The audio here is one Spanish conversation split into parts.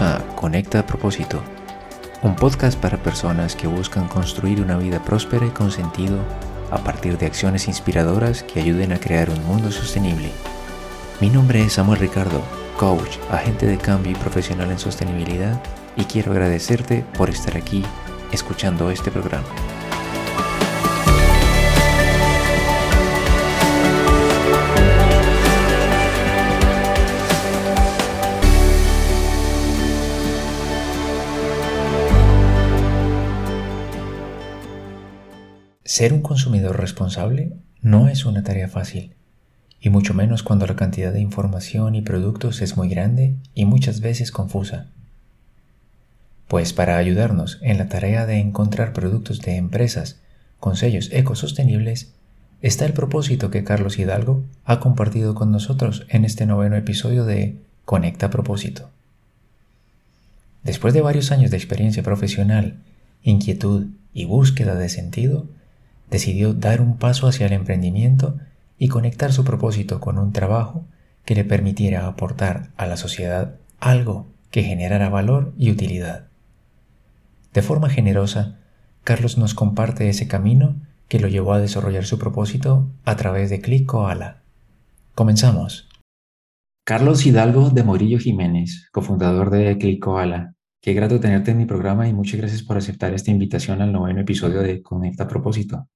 A Conecta a Propósito, un podcast para personas que buscan construir una vida próspera y con sentido a partir de acciones inspiradoras que ayuden a crear un mundo sostenible. Mi nombre es Samuel Ricardo, coach, agente de cambio y profesional en sostenibilidad y quiero agradecerte por estar aquí escuchando este programa. Ser un consumidor responsable no es una tarea fácil, y mucho menos cuando la cantidad de información y productos es muy grande y muchas veces confusa. Pues para ayudarnos en la tarea de encontrar productos de empresas con sellos ecosostenibles, está el propósito que Carlos Hidalgo ha compartido con nosotros en este noveno episodio de Conecta Propósito. Después de varios años de experiencia profesional, inquietud y búsqueda de sentido, decidió dar un paso hacia el emprendimiento y conectar su propósito con un trabajo que le permitiera aportar a la sociedad algo que generara valor y utilidad. De forma generosa, Carlos nos comparte ese camino que lo llevó a desarrollar su propósito a través de Click Koala. Comenzamos. Carlos Hidalgo de Morillo Jiménez, cofundador de Click. Qué grato tenerte en mi programa y muchas gracias por aceptar esta invitación al noveno episodio de Conecta Propósito.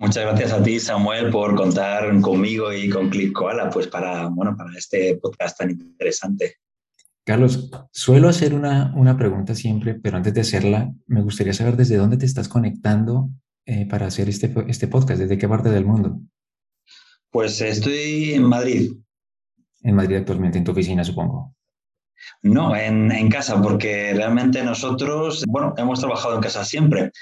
Muchas gracias a ti, Samuel, por contar conmigo y con Click Koala, pues para, bueno, para este podcast tan interesante. Carlos, suelo hacer una, una pregunta siempre, pero antes de hacerla, me gustaría saber desde dónde te estás conectando eh, para hacer este, este podcast, desde qué parte del mundo. Pues estoy en Madrid. En Madrid actualmente, en tu oficina, supongo. No, en, en, casa, porque realmente nosotros, bueno, hemos trabajado en casa siempre.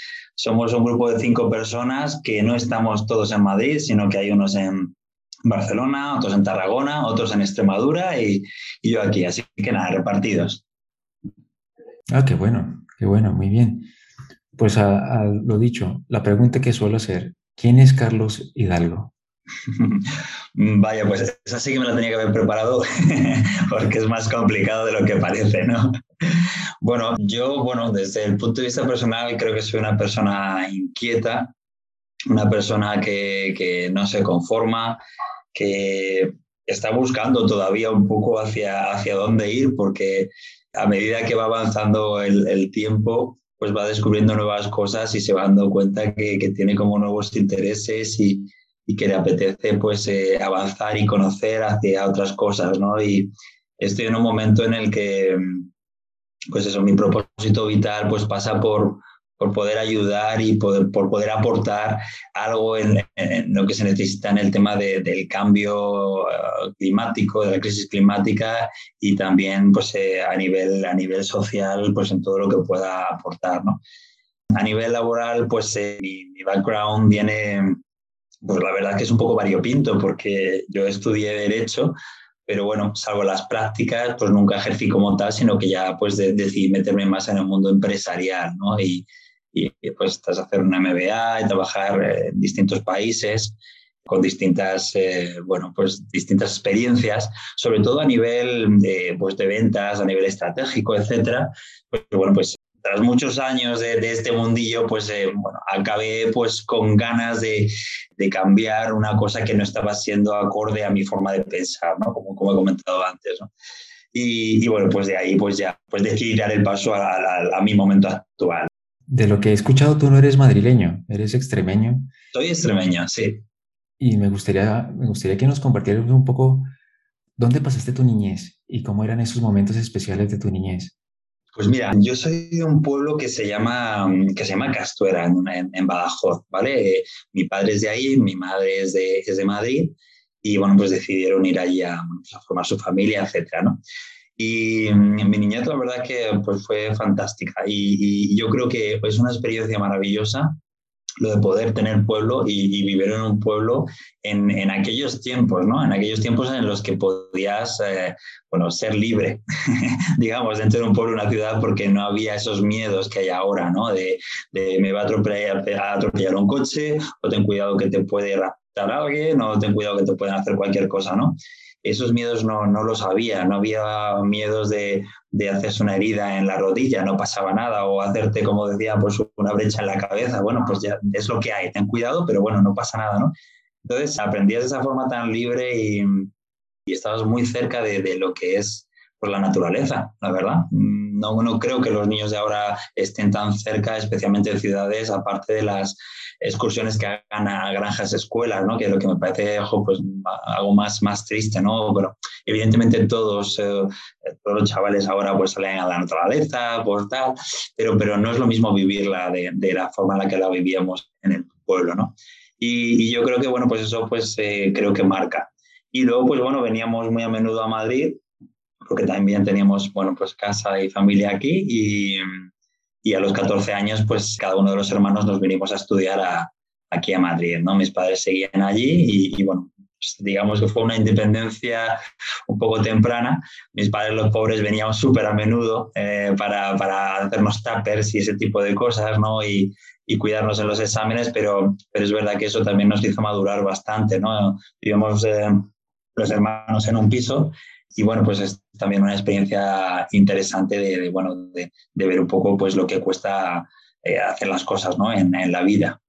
Somos un grupo de cinco personas que no estamos todos en Madrid, sino que hay unos en Barcelona, otros en Tarragona, otros en Extremadura y, yo aquí. Así que nada, repartidos. Ah, qué bueno, qué bueno, muy bien. Pues a lo dicho, la pregunta que suelo hacer, ¿quién es Carlos Hidalgo? Vaya, pues esa sí que me la tenía que haber preparado porque es más complicado de lo que parece, ¿no? Bueno, yo, bueno, desde el punto de vista personal creo que soy una persona inquieta, una persona que, que no se conforma, que está buscando todavía un poco hacia, hacia dónde ir porque a medida que va avanzando el, el tiempo, pues va descubriendo nuevas cosas y se va dando cuenta que, que tiene como nuevos intereses y, y que le apetece pues eh, avanzar y conocer hacia otras cosas, ¿no? Y estoy en un momento en el que, pues eso, mi propósito vital pues pasa por, por poder ayudar y poder, por poder aportar algo en, en, lo que se necesita en el tema de, del cambio uh, climático, de la crisis climática y también pues, eh, a, nivel, a nivel social, pues en todo lo que pueda aportar. ¿no? A nivel laboral, pues eh, mi, mi, background viene pues la verdad es que es un poco variopinto porque yo estudié Derecho, pero bueno, salvo las prácticas, pues nunca ejercí como tal, sino que ya pues de, decidí meterme más en el mundo empresarial, ¿no? Y, y pues estás hacer una MBA y trabajar en distintos países con distintas, eh, bueno, pues distintas experiencias, sobre todo a nivel de, pues de ventas, a nivel estratégico, etcétera. Pues bueno, pues tras muchos años de, de este mundillo, pues eh, bueno, acabé pues con ganas de, de, cambiar una cosa que no estaba siendo acorde a mi forma de pensar, ¿no? Como, como he comentado antes, ¿no? Y, y, bueno, pues de ahí pues ya pues decidí dar el paso a, a, a, mi momento actual. De lo que he escuchado, tú no eres madrileño, eres extremeño. Soy extremeño, sí. Y me gustaría, me gustaría que nos compartieras un poco dónde pasaste tu niñez y cómo eran esos momentos especiales de tu niñez. Pues mira, yo soy de un pueblo que se llama, que se llama Castuera, en, en Badajoz, ¿vale? mi padre es de ahí, mi madre es de, es de Madrid, y bueno, pues decidieron ir allí a, a formar su familia, etcétera, ¿no? Y mi niñez, la verdad que pues fue fantástica y, y, yo creo que es una experiencia maravillosa lo de poder tener pueblo y, vivir en un pueblo en, en, aquellos tiempos, ¿no? En aquellos tiempos en los que podías, eh, bueno, ser libre, digamos, dentro de un pueblo, una ciudad, porque no había esos miedos que hay ahora, ¿no? De, de me va a atropellar, a atropellar un coche, o ten cuidado que te puede raptar alguien, o ten cuidado que te pueden hacer cualquier cosa, ¿no? Esos miedos no, no los había, no había miedos de, de, hacerse una herida en la rodilla, no pasaba nada, o hacerte, como decía, pues una brecha en la cabeza, bueno, pues ya es lo que hay, ten cuidado, pero bueno, no pasa nada, ¿no? Entonces aprendías de esa forma tan libre y, y estabas muy cerca de, de, lo que es pues, la naturaleza, la verdad. No, no creo que los niños de ahora estén tan cerca, especialmente en ciudades, aparte de las excursiones que hagan a granjas escuelas, ¿no? que es lo que me parece pues, algo más, más triste. ¿no? Pero evidentemente todos, eh, todos los chavales ahora pues, salen a la naturaleza, pues, tal, pero, pero no es lo mismo vivirla de, de la forma en la que la vivíamos en el pueblo. ¿no? Y, y yo creo que bueno, pues eso pues, eh, creo que marca. Y luego, pues bueno, veníamos muy a menudo a Madrid porque también teníamos, bueno, pues casa y familia aquí y, y, a los 14 años, pues cada uno de los hermanos nos vinimos a estudiar a, aquí a Madrid, ¿no? Mis padres seguían allí y, y bueno, pues digamos que fue una independencia un poco temprana. Mis padres, los pobres, venían súper a menudo eh, para, para, hacernos tuppers y ese tipo de cosas, ¿no? Y, y cuidarnos en los exámenes, pero, pero, es verdad que eso también nos hizo madurar bastante, ¿no? Vivimos eh, los hermanos en un piso y bueno, pues es también una experiencia interesante de, de bueno, de, de, ver un poco pues lo que cuesta eh, hacer las cosas ¿no? en, en, la vida.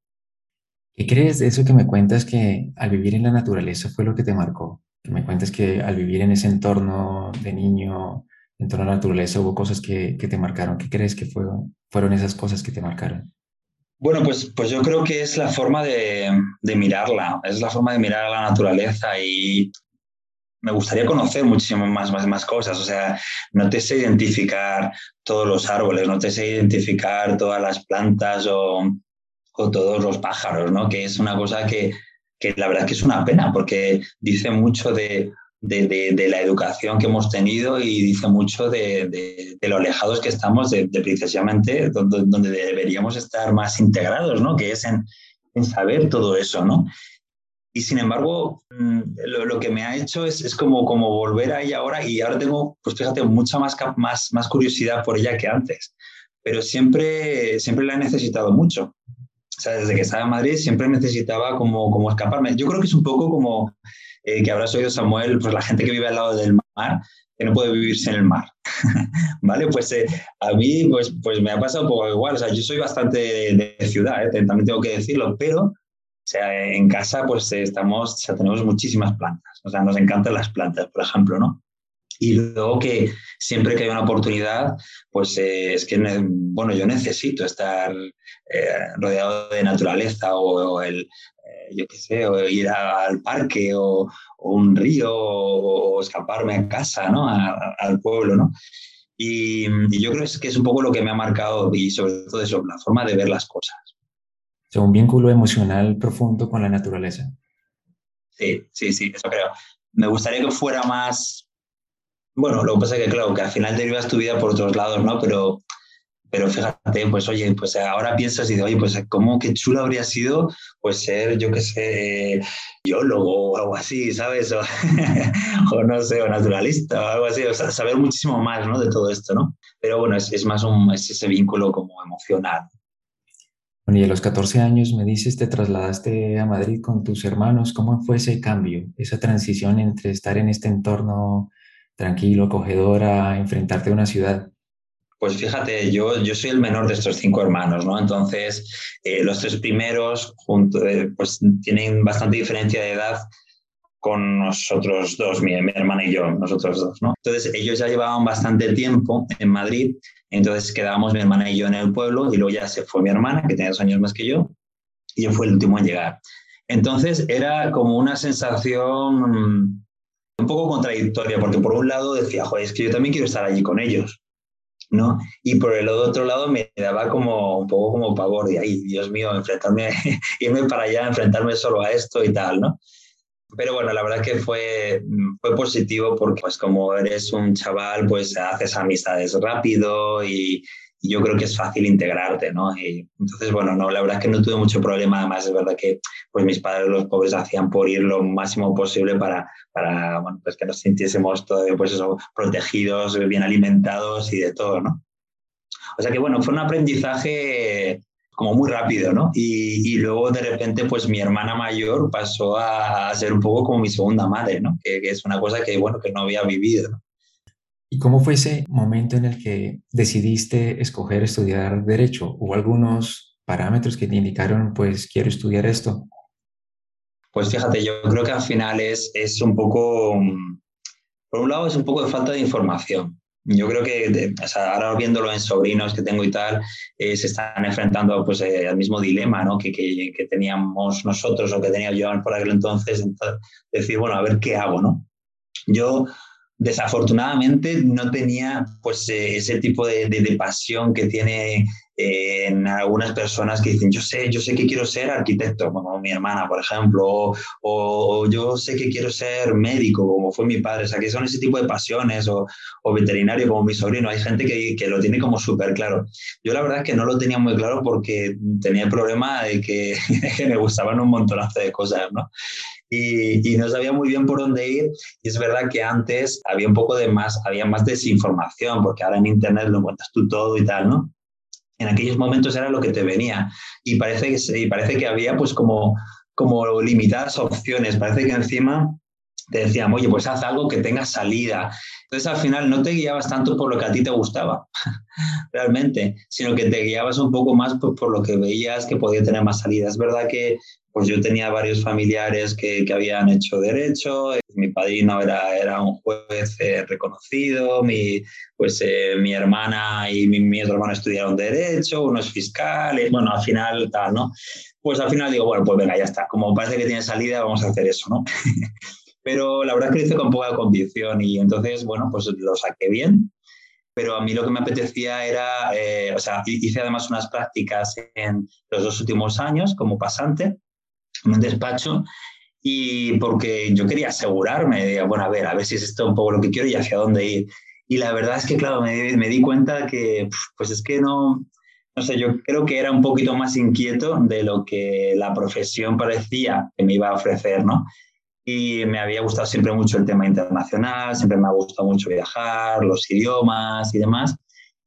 ¿Qué crees de eso que me cuentas que al vivir en la naturaleza fue lo que te marcó? Que me cuentas que al vivir en ese entorno de niño, en torno a la naturaleza, hubo cosas que, que te marcaron. ¿Qué crees que fueron, fueron esas cosas que te marcaron? Bueno, pues, pues yo creo que es la forma de, de, mirarla, es la forma de mirar a la naturaleza y me gustaría conocer muchísimas más, más, más cosas. O sea, no te sé identificar todos los árboles, no te sé identificar todas las plantas o, o todos los pájaros, ¿no? Que es una cosa que, que, la verdad que es una pena porque dice mucho de, de, de, de la educación que hemos tenido y dice mucho de, lo alejados que estamos de, precisamente donde, donde, deberíamos estar más integrados, ¿no? Que es en, en saber todo eso, ¿no? Y sin embargo, mm, lo, lo, que me ha hecho es, es como, como volver ahí ahora y ahora tengo, pues fíjate, mucha más, más, más curiosidad por ella que antes. Pero siempre, siempre la he necesitado mucho. O sea, desde que estaba en Madrid siempre necesitaba como, como escaparme. Yo creo que es un poco como eh, que habrás oído Samuel, pues la gente que vive al lado del mar, que no puede vivirse en el mar. ¿Vale? Pues eh, a mí pues, pues me ha pasado un poco igual. O sea, yo soy bastante de, de ciudad, ¿eh? también tengo que decirlo, pero sea, en casa pues estamos, o sea, tenemos muchísimas plantas, o sea, nos encantan las plantas, por ejemplo, ¿no? Y luego que siempre que hay una oportunidad, pues eh, es que, bueno, yo necesito estar eh, rodeado de naturaleza o, o el, eh, yo qué sé, o ir a, al parque o, o, un río o, escaparme a casa, ¿no? A, a, al pueblo, ¿no? Y, y, yo creo que es un poco lo que me ha marcado y sobre todo eso, la forma de ver las cosas sea, un vínculo emocional profundo con la naturaleza. Sí, sí, sí, eso creo. Me gustaría que fuera más, bueno, lo que pasa es que claro, que al final derivas tu vida por otros lados, ¿no? Pero, pero fíjate, pues oye, pues ahora piensas y dices, oye, pues cómo qué chulo habría sido, pues ser, yo qué sé, biólogo o algo así, ¿sabes? O, o, no sé, o naturalista o algo así, o sea, saber muchísimo más, ¿no? De todo esto, ¿no? Pero bueno, es, más es ese vínculo como emocional. Bueno, y a los 14 años me dices, te trasladaste a Madrid con tus hermanos. ¿Cómo fue ese cambio, esa transición entre estar en este entorno tranquilo, acogedor, a enfrentarte a una ciudad? Pues fíjate, yo, yo soy el menor de estos cinco hermanos, ¿no? Entonces, eh, los tres primeros junto, eh, pues tienen bastante diferencia de edad con nosotros dos, mi, mi, hermana y yo, nosotros dos, ¿no? Entonces, ellos ya llevaban bastante tiempo en Madrid entonces quedábamos mi hermana y yo en el pueblo y luego ya se fue mi hermana, que tenía dos años más que yo, y yo fui el último en llegar. Entonces era como una sensación un poco contradictoria, porque por un lado decía, joder, es que yo también quiero estar allí con ellos, ¿no? Y por el otro lado me daba como un poco como pavor de, ay, Dios mío, enfrentarme, irme para allá, enfrentarme solo a esto y tal, ¿no? Pero bueno, la verdad que fue, fue positivo porque pues como eres un chaval, pues haces amistades rápido y, y yo creo que es fácil integrarte, ¿no? Y entonces, bueno, no, la verdad es que no tuve mucho problema, además es verdad que pues mis padres, los pobres, hacían por ir lo máximo posible para, para bueno, pues que nos sintiésemos todavía, pues eso, protegidos, bien alimentados y de todo, ¿no? O sea que, bueno, fue un aprendizaje como muy rápido, ¿no? Y, luego de repente, pues mi hermana mayor pasó a, ser un poco como mi segunda madre, ¿no? Que, es una cosa que, bueno, que no había vivido, ¿no? ¿Y cómo fue ese momento en el que decidiste escoger estudiar derecho? ¿Hubo algunos parámetros que te indicaron, pues quiero estudiar esto? Pues fíjate, yo creo que al final es, es un poco, mm, por un lado es un poco de falta de información. Yo creo que ahora viéndolo en sobrinos que tengo y tal, eh, se están enfrentando pues, eh, al mismo dilema ¿no? que, que, que, teníamos nosotros o que tenía yo por aquel entonces, entonces, decir, bueno, a ver qué hago, ¿no? Yo desafortunadamente no tenía pues eh, ese tipo de, de, pasión que tiene en algunas personas que dicen yo sé yo sé que quiero ser arquitecto como mi hermana por ejemplo o, yo sé que quiero ser médico como fue mi padre o sea que son ese tipo de pasiones o, o veterinario como mi sobrino hay gente que, que lo tiene como súper claro yo la verdad es que no lo tenía muy claro porque tenía el problema de que, me gustaban un montonazo de cosas no y, no sabía muy bien por dónde ir. Y es verdad que antes había un poco de más, había más desinformación, porque ahora en Internet lo encuentras tú todo y tal, ¿no? En aquellos momentos era lo que te venía. Y parece que, y parece que había pues como, como limitadas opciones. Parece que encima te decían, oye, pues haz algo que tenga salida. Entonces al final no te guiabas tanto por lo que a ti te gustaba, realmente, sino que te guiabas un poco más por, por, lo que veías que podía tener más salida. Es verdad que pues yo tenía varios familiares que, que habían hecho derecho, mi padrino era, era un juez eh, reconocido, mi, pues eh, mi hermana y mi, mi, otro hermano estudiaron derecho, uno es fiscal, y, bueno, al final tal, ¿no? Pues al final digo, bueno, pues venga, ya está, como parece que tiene salida, vamos a hacer eso, ¿no? Pero la verdad es que lo hice con poca convicción y entonces, bueno, pues lo saqué bien, pero a mí lo que me apetecía era, eh, o sea, hice además unas prácticas en los dos últimos años como pasante en un despacho y porque yo quería asegurarme, de, bueno, a ver, a ver si es esto un poco lo que quiero y hacia dónde ir. Y la verdad es que, claro, me, me di cuenta que, pues es que no, no sé, yo creo que era un poquito más inquieto de lo que la profesión parecía que me iba a ofrecer, ¿no? Y me había gustado siempre mucho el tema internacional, siempre me ha gustado mucho viajar, los idiomas y demás,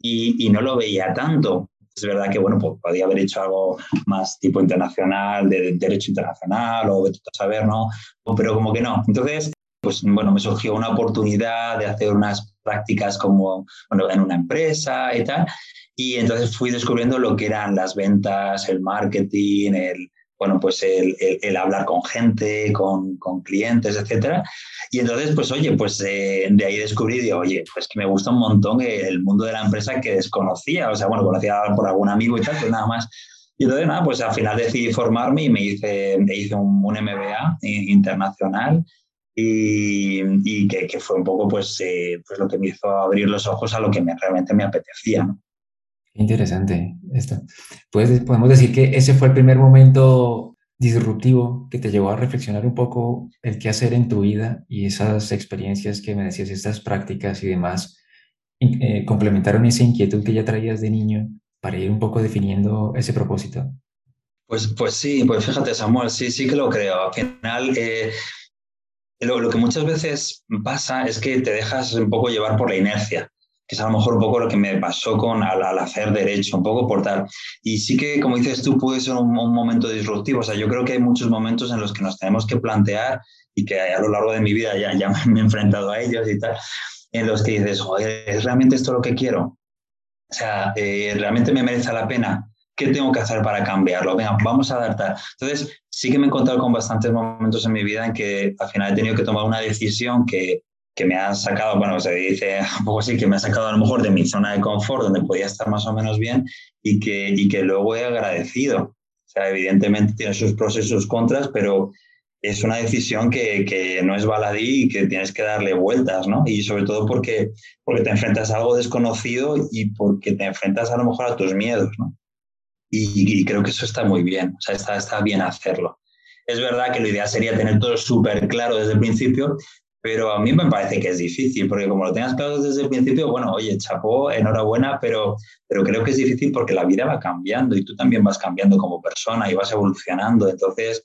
y, y no lo veía tanto. Es verdad que, bueno, pues podía haber hecho algo más tipo internacional, de, derecho internacional o de saber, ¿no? Pero como que no. Entonces, pues bueno, me surgió una oportunidad de hacer unas prácticas como, bueno, en una empresa y tal. Y entonces fui descubriendo lo que eran las ventas, el marketing, el, bueno, pues el, el, hablar con gente, con, con, clientes, etcétera. Y entonces, pues oye, pues eh, de ahí descubrí, digo, oye, pues que me gusta un montón el mundo de la empresa que desconocía, o sea, bueno, conocía por algún amigo y tal, pero nada más. Y entonces, nada, pues al final decidí formarme y me hice, me hice un, un MBA internacional y, y que, que, fue un poco pues, eh, pues lo que me hizo abrir los ojos a lo que me, realmente me apetecía, ¿no? Interesante esto. Pues podemos decir que ese fue el primer momento disruptivo que te llevó a reflexionar un poco el qué hacer en tu vida y esas experiencias que me decías, estas prácticas y demás, eh, complementaron esa inquietud que ya traías de niño para ir un poco definiendo ese propósito. Pues, pues sí, pues fíjate Samuel, sí, sí que lo creo. Al final, eh, lo, lo que muchas veces pasa es que te dejas un poco llevar por la inercia que es a lo mejor un poco lo que me pasó con al, hacer derecho, un poco por tal. Y sí que, como dices tú, puede ser un, momento disruptivo. O sea, yo creo que hay muchos momentos en los que nos tenemos que plantear y que a lo largo de mi vida ya, ya me he enfrentado a ellos y tal, en los que dices, joder, ¿es realmente esto lo que quiero? O sea, eh, ¿realmente me merece la pena? ¿Qué tengo que hacer para cambiarlo? Venga, vamos a adaptar. Entonces, sí que me he encontrado con bastantes momentos en mi vida en que al final he tenido que tomar una decisión que que me ha sacado, bueno, se dice un poco así, que me ha sacado a lo mejor de mi zona de confort, donde podía estar más o menos bien, y que, y que luego he agradecido. O sea, evidentemente tiene sus pros y sus contras, pero es una decisión que, que, no es baladí y que tienes que darle vueltas, ¿no? Y sobre todo porque, porque te enfrentas a algo desconocido y porque te enfrentas a lo mejor a tus miedos, ¿no? Y, creo que eso está muy bien, o sea, está, está bien hacerlo. Es verdad que lo ideal sería tener todo súper claro desde el principio, pero a mí me parece que es difícil, porque como lo tengas claro desde el principio, bueno, oye, chapó, enhorabuena, pero, pero creo que es difícil porque la vida va cambiando y tú también vas cambiando como persona y vas evolucionando. Entonces,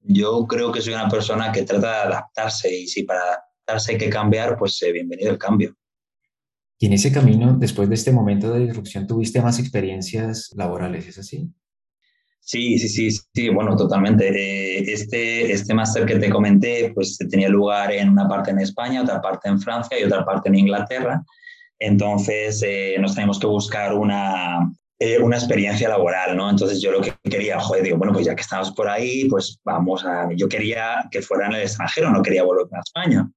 yo creo que soy una persona que trata de adaptarse y si para adaptarse hay que cambiar, pues eh, bienvenido el cambio. Y en ese camino, después de este momento de disrupción, tuviste más experiencias laborales, ¿es así? Sí, sí, sí, sí, bueno, totalmente. Eh, este, este máster que te comenté, pues tenía lugar en una parte en España, otra parte en Francia y otra parte en Inglaterra. Entonces eh, nos teníamos que buscar una, eh, una experiencia laboral, ¿no? Entonces yo lo que quería, joder, digo, bueno, pues ya que estamos por ahí, pues vamos a... Yo quería que fuera en el extranjero, no quería volver a España.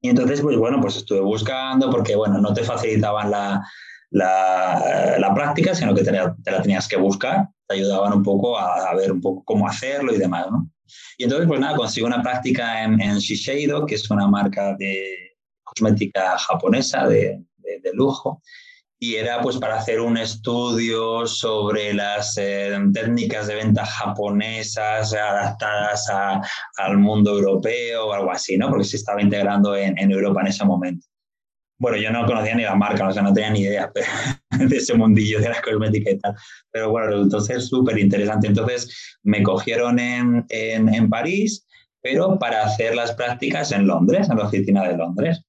Y entonces, pues bueno, pues estuve buscando porque, bueno, no te facilitaban la, la, la práctica, sino que te, te, la tenías que buscar, ayudaban un poco a, a, ver un poco cómo hacerlo y demás, ¿no? Y entonces, pues nada, consigo una práctica en, en Shiseido, que es una marca de cosmética japonesa de, de, de lujo, y era pues para hacer un estudio sobre las eh, técnicas de venta japonesas adaptadas a, al mundo europeo o algo así, ¿no? Porque se estaba integrando en, en, Europa en ese momento. Bueno, yo no conocía ni la marca, o sea, no tenía ni idea pero, de ese mundillo de la cosmética y tal. Pero bueno, resultó ser súper interesante. Entonces me cogieron en, en, en París, pero para hacer las prácticas en Londres, en la oficina de Londres.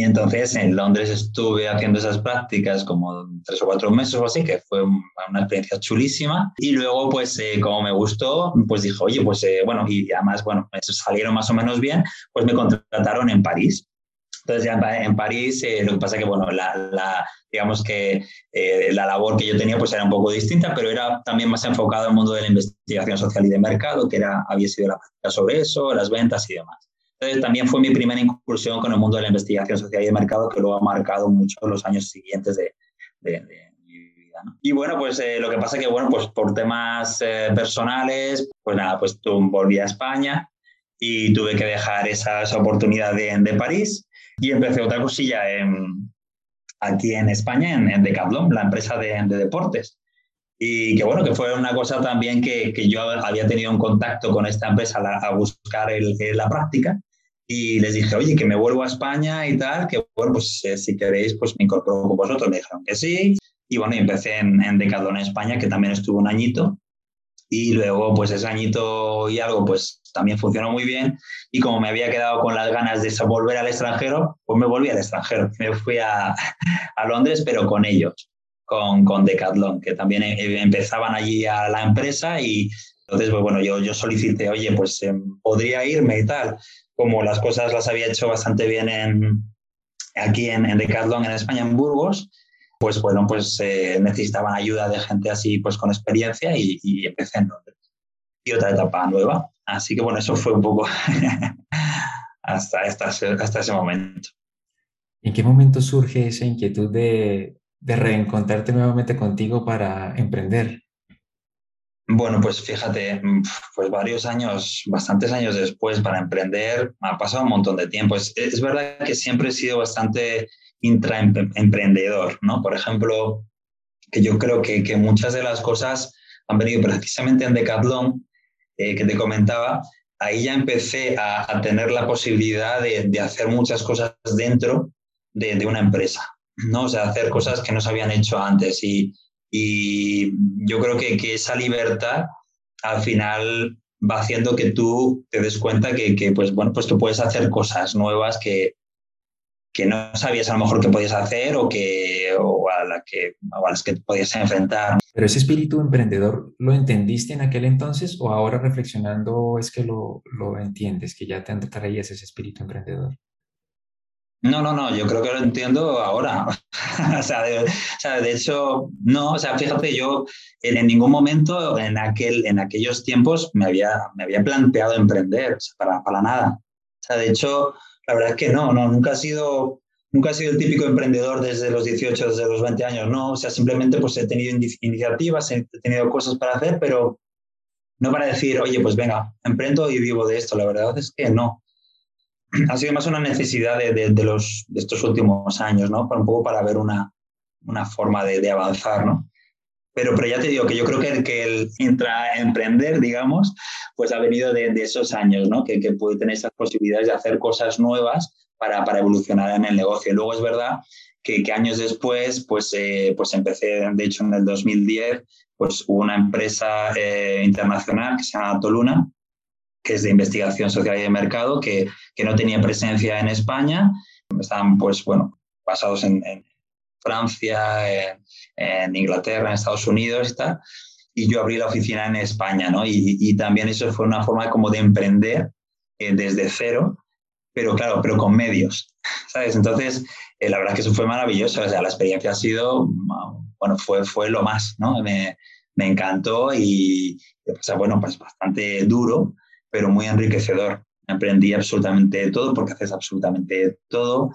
Y entonces en Londres estuve haciendo esas prácticas como tres o cuatro meses o así, que fue una experiencia chulísima. Y luego, pues eh, como me gustó, pues dijo, oye, pues eh, bueno, y además, bueno, salieron más o menos bien, pues me contrataron en París. Entonces ya en, París, eh, lo que pasa que, bueno, la, la digamos que eh, la labor que yo tenía pues era un poco distinta, pero era también más enfocado al mundo de la investigación social y de mercado, que era, había sido la práctica sobre eso, las ventas y demás. Entonces, también fue mi primera incursión con el mundo de la investigación social y de mercado, que luego ha marcado mucho los años siguientes de, de, de. Y bueno, pues eh, lo que pasa que, bueno, pues por temas eh, personales, pues nada, pues volví a España y tuve que dejar esa, esa oportunidad de, de, París y empecé otra cosilla en, aquí en España, en, en Decathlon, la empresa de, de deportes y que bueno, que fue una cosa también que, que, yo había tenido un contacto con esta empresa a, a buscar el, la práctica y les dije, oye, que me vuelvo a España y tal, que bueno, pues eh, si queréis, pues me incorporo con vosotros. Me dijeron que sí. Y bueno, y empecé en, en Decathlon España, que también estuvo un añito. Y luego, pues ese añito y algo, pues también funcionó muy bien. Y como me había quedado con las ganas de volver al extranjero, pues me volví al extranjero. Me fui a, a Londres, pero con ellos, con, con Decathlon, que también eh, empezaban allí a la empresa y entonces, pues bueno, yo, yo solicité, oye, pues eh, podría irme y tal como las cosas las había hecho bastante bien en, aquí en, en Decathlon, en España, en Burgos, pues bueno, pues eh, necesitaban ayuda de gente así, pues con experiencia y, y empecé en Londres. Y otra etapa nueva. Así que bueno, eso fue un poco hasta, hasta, hasta ese momento. ¿En qué momento surge esa inquietud de, de reencontrarte nuevamente contigo para emprender? Bueno, pues fíjate, pues varios años, bastantes años después para emprender, ha pasado un montón de tiempo. Es, es verdad que siempre he sido bastante intraemprendedor, ¿no? Por ejemplo, que yo creo que, que, muchas de las cosas han venido precisamente en Decathlon, eh, que te comentaba, ahí ya empecé a, a tener la posibilidad de, de, hacer muchas cosas dentro de, de, una empresa, ¿no? O sea, hacer cosas que no se habían hecho antes y, y yo creo que, que, esa libertad al final va haciendo que tú te des cuenta que, que, pues, bueno, pues tú puedes hacer cosas nuevas que, que no sabías a lo mejor que podías hacer o, que, o, a, la que, o a las que podías enfrentar. Pero ese espíritu emprendedor, ¿lo entendiste en aquel entonces o ahora reflexionando es que lo, lo entiendes, que ya te traías ese espíritu emprendedor? No, no, no, yo creo que lo entiendo ahora. o, sea, de, o, sea, de, hecho, no, o sea, fíjate, yo en, en, ningún momento en, aquel, en aquellos tiempos me había, me había planteado emprender, o sea, para, para nada. O sea, de hecho, la verdad es que no, no, nunca ha sido, nunca he sido el típico emprendedor desde los 18, desde los 20 años, no, o sea, simplemente pues he tenido iniciativas, he tenido cosas para hacer, pero no para decir, oye, pues venga, emprendo y vivo de esto, la verdad es que no ha sido más una necesidad de, de, de, los, de estos últimos años, ¿no? Para un poco para ver una, una forma de, de, avanzar, ¿no? Pero, pero ya te digo que yo creo que, que el intraemprender, digamos, pues ha venido de, de esos años, ¿no? Que, que puede tener esas posibilidades de hacer cosas nuevas para, para evolucionar en el negocio. Luego es verdad que, que años después, pues, eh, pues empecé, de hecho, en el 2010, pues hubo una empresa eh, internacional que se llama Toluna, que es de investigación social y de mercado, que, que no tenía presencia en España. Estaban, pues, bueno, basados en, en Francia, en, en, Inglaterra, en Estados Unidos y tal. y yo abrí la oficina en España, ¿no? Y, también eso fue una forma como de emprender eh, desde cero, pero claro, pero con medios, ¿sabes? Entonces, eh, la verdad es que eso fue maravilloso, o sea, la experiencia ha sido, bueno, fue, fue lo más, ¿no? Me, me encantó y, o sea, bueno, pues bastante duro, pero muy enriquecedor. Aprendí absolutamente todo porque haces absolutamente todo.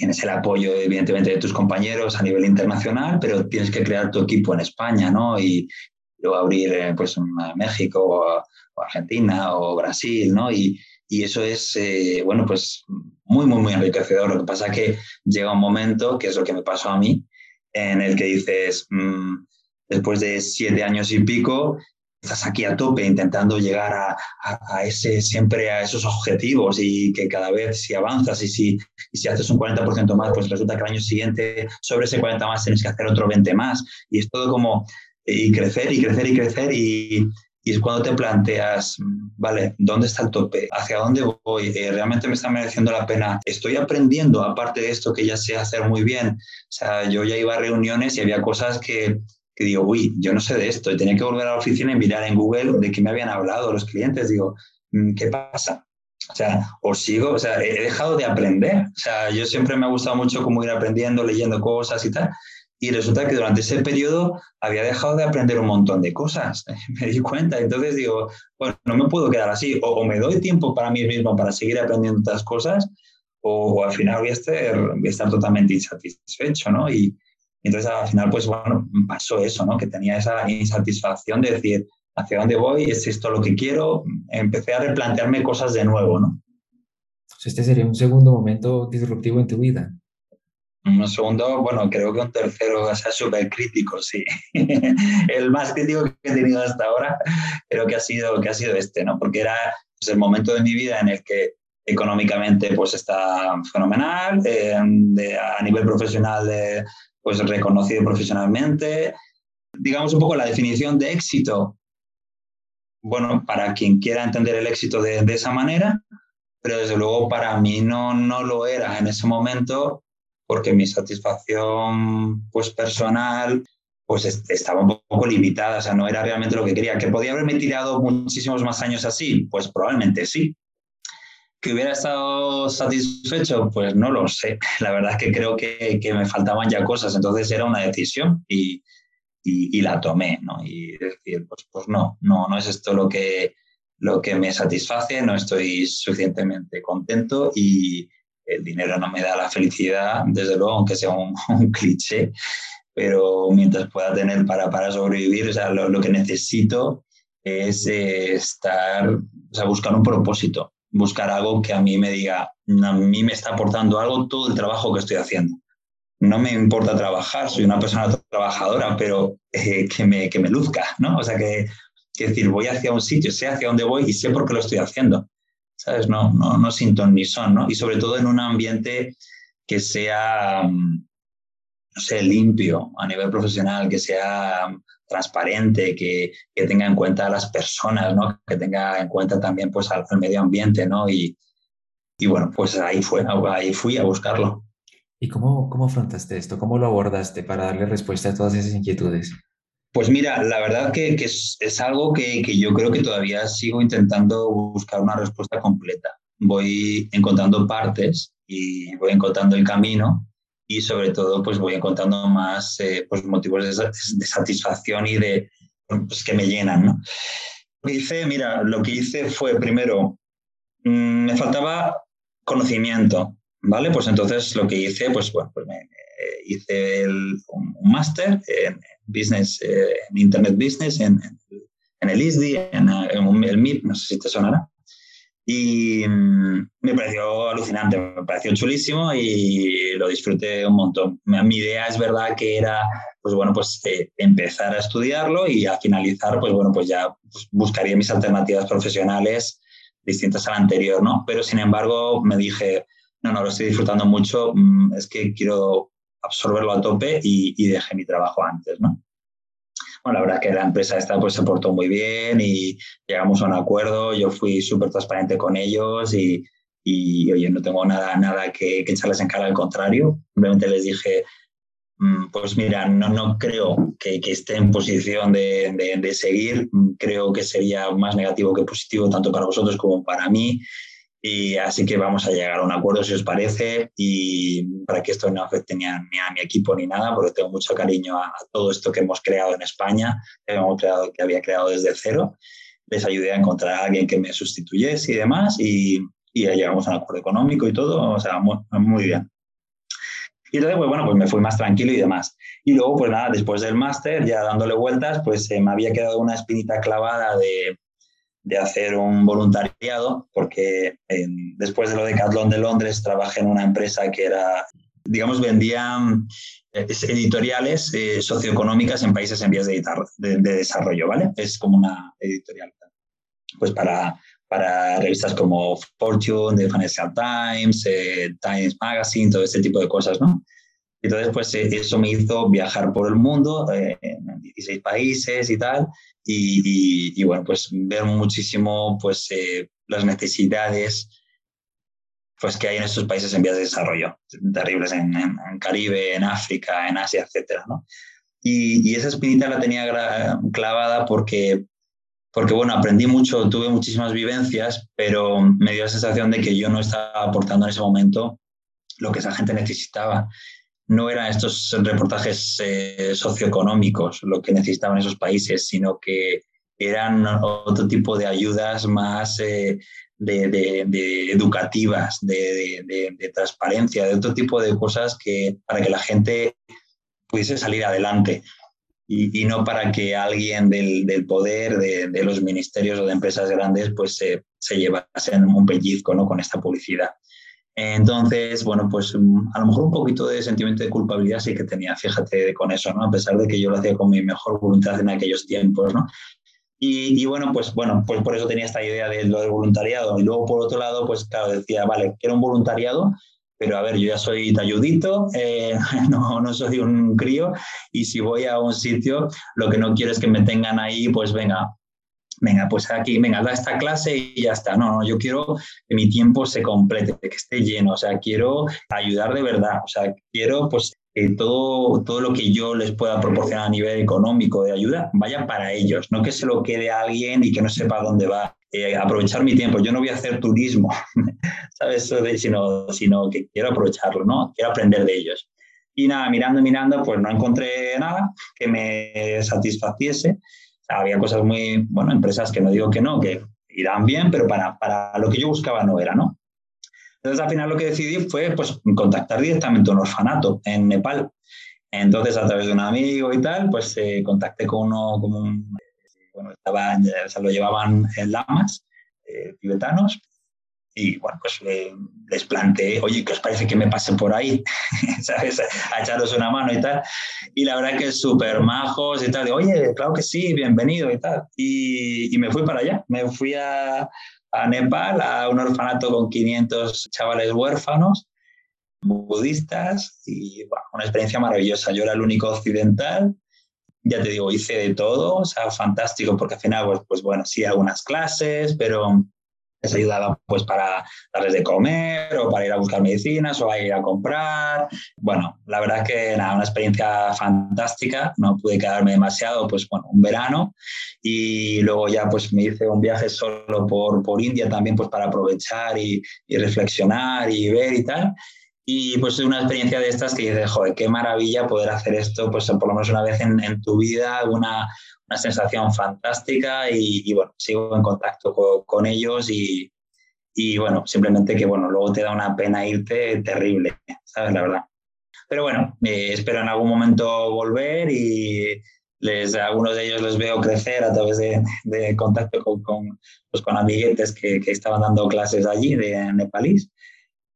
Tienes el apoyo, evidentemente, de tus compañeros a nivel internacional, pero tienes que crear tu equipo en España, ¿no? Y luego abrir, eh, pues, México o, Argentina o Brasil, ¿no? Y, y eso es, eh, bueno, pues muy, muy, muy enriquecedor. Lo que pasa es que llega un momento, que es lo que me pasó a mí, en el que dices, mm, después de siete años y pico, estás aquí a tope intentando llegar a, a, ese, siempre a esos objetivos y que cada vez si avanzas y si, y si haces un 40% más, pues resulta que el año siguiente sobre ese 40 más tienes que hacer otro 20 más. Y es todo como y crecer y crecer y crecer y, y es cuando te planteas, vale, ¿dónde está el tope? ¿Hacia dónde voy? Eh, ¿Realmente me está mereciendo la pena? ¿Estoy aprendiendo aparte de esto que ya sé hacer muy bien? O sea, yo ya iba a reuniones y había cosas que, que digo, uy, yo no sé de esto, y tenía que volver a la oficina y mirar en Google de qué me habían hablado los clientes, digo, mm, ¿qué pasa? O sea, o sigo, o sea, he dejado de aprender. O sea, yo siempre me ha gustado mucho como ir aprendiendo, leyendo cosas y tal. Y resulta que durante ese periodo había dejado de aprender un montón de cosas. Me di cuenta. Entonces digo, bueno, no me puedo quedar así. O, me doy tiempo para mí mismo para seguir aprendiendo otras cosas, o, al final voy a, estar, voy a estar totalmente insatisfecho, ¿no? Y, entonces al final, pues bueno, pasó eso, ¿no? Que tenía esa insatisfacción de decir, ¿hacia dónde voy? ¿Es esto lo que quiero? Empecé a replantearme cosas de nuevo, ¿no? Este sería un segundo momento disruptivo en tu vida. Un segundo, bueno, creo que un tercero, o sea, súper crítico, sí. el más crítico que he tenido hasta ahora, creo que ha sido, que ha sido este, ¿no? Porque era pues, el momento de mi vida en el que económicamente pues está fenomenal, eh, a nivel profesional de, pues reconocido profesionalmente. Digamos un poco la definición de éxito. Bueno, para quien quiera entender el éxito de, esa manera, pero desde luego para mí no, no lo era en ese momento porque mi satisfacción pues personal pues estaba un poco limitada, o sea, no era realmente lo que quería. ¿Que podía haberme tirado muchísimos más años así? Pues probablemente sí, ¿Que hubiera estado satisfecho? Pues no lo sé. La verdad es que creo que, que me faltaban ya cosas, entonces era una decisión y, y, la tomé, ¿no? Y decir, pues, pues no, no, no es esto lo que, lo que me satisface, no estoy suficientemente contento y el dinero no me da la felicidad, desde luego, aunque sea un, un cliché, pero mientras pueda tener para, para sobrevivir, o sea, lo, lo que necesito es eh, estar, o sea, buscar un propósito buscar algo que a mí me diga, a mí me está aportando algo todo el trabajo que estoy haciendo. No me importa trabajar, soy una persona trabajadora, pero eh, que, me, que me luzca, ¿no? O sea, que, que, decir, voy hacia un sitio, sé hacia dónde voy y sé por qué lo estoy haciendo, ¿sabes? No, no, no sin ni son, ¿no? Y sobre todo en un ambiente que sea, mm, no sé, limpio a nivel profesional, que sea transparente, que, que, tenga en cuenta a las personas, ¿no? que tenga en cuenta también pues, al, medio ambiente. ¿no? Y, y, bueno, pues ahí, fue, ahí fui a buscarlo. ¿Y cómo, cómo afrontaste esto? ¿Cómo lo abordaste para darle respuesta a todas esas inquietudes? Pues mira, la verdad que, que es, es, algo que, que yo creo que todavía sigo intentando buscar una respuesta completa. Voy encontrando partes y voy encontrando el camino, y sobre todo pues voy encontrando más eh, pues, motivos de, satisfacción y de pues, que me llenan. ¿no? Hice, mira, lo que hice fue primero, mmm, me faltaba conocimiento, ¿vale? Pues entonces lo que hice, pues bueno, pues hice el, un, máster en business, eh, en Internet Business, en, en el ISDI, en, en, el MIP, no sé si te sonará. Y mm, me pareció alucinante, me pareció chulísimo y lo disfruté un montón. Mi idea es verdad que era, pues bueno, pues eh, empezar a estudiarlo y a finalizar, pues bueno, pues ya pues, buscaría mis alternativas profesionales distintas a la anterior, ¿no? Pero sin embargo me dije, no, no, lo estoy disfrutando mucho, mm, es que quiero absorberlo a tope y, y dejé mi trabajo antes, ¿no? Bueno, la verdad que la empresa esta pues se portó muy bien y llegamos a un acuerdo, yo fui súper transparente con ellos y, y, oye, no tengo nada, nada que, que, echarles en cara, al contrario, simplemente les dije, Mm, pues mira, no, no creo que, que esté en posición de, de, de, seguir. Creo que sería más negativo que positivo, tanto para vosotros como para mí. Y así que vamos a llegar a un acuerdo, si os parece, y para que esto no afecte ni a, mi equipo ni nada, porque tengo mucho cariño a, todo esto que hemos creado en España, que, hemos creado, que había creado desde cero. Les ayudé a encontrar a alguien que me sustituyese y demás, y, y ya llegamos a un acuerdo económico y todo, o sea, muy, bien. Y entonces, pues bueno, pues me fui más tranquilo y demás. Y luego, pues nada, después del máster, ya dándole vueltas, pues me había quedado una espinita clavada de, de hacer un voluntariado, porque después de lo de Decathlon de Londres trabajé en una empresa que era, digamos, vendían eh, editoriales eh, socioeconómicas en países en vías de, de, de, desarrollo, ¿vale? Es como una editorial, pues para, para revistas como Fortune, The Financial Times, eh, Times Magazine, todo este tipo de cosas, ¿no? Entonces, pues eso me hizo viajar por el mundo, eh, en 16 países y tal, y, y, y, bueno, pues ver muchísimo pues, eh, las necesidades pues, que hay en estos países en vías de desarrollo, terribles en, en, en Caribe, en África, en Asia, etcétera, ¿no? Y, y, esa espinita la tenía clavada porque, porque, bueno, aprendí mucho, tuve muchísimas vivencias, pero me dio la sensación de que yo no estaba aportando en ese momento lo que esa gente necesitaba no eran estos reportajes eh, socioeconómicos lo que necesitaban esos países, sino que eran otro tipo de ayudas más eh, de, educativas, de, transparencia, de otro tipo de cosas que para que la gente pudiese salir adelante. Y, no para que alguien del, poder, de, los ministerios o de empresas grandes, pues se, se llevasen un pellizco ¿no? con esta publicidad. Entonces, bueno, pues mm, a lo mejor un poquito de sentimiento de culpabilidad sí que tenía, fíjate con eso, ¿no? A pesar de que yo lo hacía con mi mejor voluntad en aquellos tiempos, ¿no? Y, bueno, pues bueno, pues por eso tenía esta idea de lo del voluntariado. Y luego, por otro lado, pues claro, decía, vale, quiero un voluntariado, pero a ver, yo ya soy talludito, eh, no, no soy un crío, y si voy a un sitio, lo que no quiero es que me tengan ahí, pues venga, venga, pues aquí, venga, da esta clase y ya está. No, no, yo quiero que mi tiempo se complete, que esté lleno, o sea, quiero ayudar de verdad, o sea, quiero pues que todo, todo lo que yo les pueda proporcionar a nivel económico de ayuda vaya para ellos, no que se lo quede a alguien y que no sepa dónde va. Eh, aprovechar mi tiempo, yo no voy a hacer turismo, ¿sabes? Sino, sino que quiero aprovecharlo, ¿no? Quiero aprender de ellos. Y nada, mirando, mirando, pues no encontré nada que me satisfaciese había cosas muy, bueno, empresas que no digo que no, que irán bien, pero para, para lo que yo buscaba no era, ¿no? Entonces al final lo que decidí fue pues contactar directamente a un orfanato en Nepal. Entonces a través de un amigo y tal, pues eh, contacté con uno, como un, bueno, estaba, o sea, lo llevaban en lamas eh, tibetanos y bueno, pues eh, les planteé, oye, ¿qué os parece que me pase por ahí? ¿Sabes? A echaros una mano y tal. Y la verdad que súper majos y tal. De, oye, claro que sí, bienvenido y tal. Y, y me fui para allá. Me fui a, a, Nepal, a un orfanato con 500 chavales huérfanos budistas y bueno, una experiencia maravillosa. Yo era el único occidental. Ya te digo, hice de todo, o sea, fantástico, porque al final, pues, pues bueno, sí, algunas clases, pero les ayudaba pues para darles de comer o para ir a buscar medicinas o a ir a comprar. Bueno, la verdad que nada, una experiencia fantástica, no pude quedarme demasiado, pues bueno, un verano y luego ya pues me hice un viaje solo por, por India también pues para aprovechar y, y reflexionar y ver y tal. Y pues es una experiencia de estas que dices, joder, qué maravilla poder hacer esto, pues por lo menos una vez en, en tu vida, una, una sensación fantástica y, y, bueno, sigo en contacto con, ellos y, y, bueno, simplemente que bueno, luego te da una pena irte terrible, ¿sabes? La verdad. Pero bueno, eh, espero en algún momento volver y les, a algunos de ellos les veo crecer a través de, de contacto con, con, pues con amiguetes que, que, estaban dando clases allí de nepalís.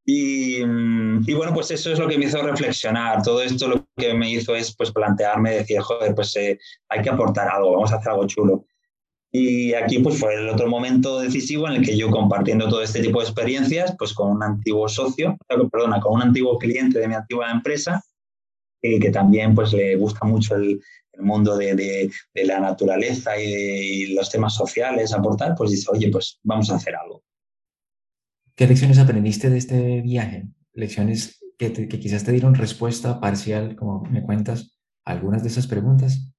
Y, y, bueno, pues eso es lo que me hizo reflexionar. Todo esto lo que me hizo es pues plantearme, decir, joder, pues eh, hay que aportar algo, vamos a hacer algo chulo. Y aquí pues fue el otro momento decisivo en el que yo compartiendo todo este tipo de experiencias, pues con un antiguo socio, perdona, con un antiguo cliente de mi antigua empresa, eh, que también pues le gusta mucho el, el mundo de, de, de, la naturaleza y, de, y los temas sociales, aportar, pues dice, oye, pues vamos a hacer algo. ¿Qué lecciones aprendiste de este viaje? Lecciones que, quizás te dieron respuesta parcial, como me cuentas, algunas de esas preguntas?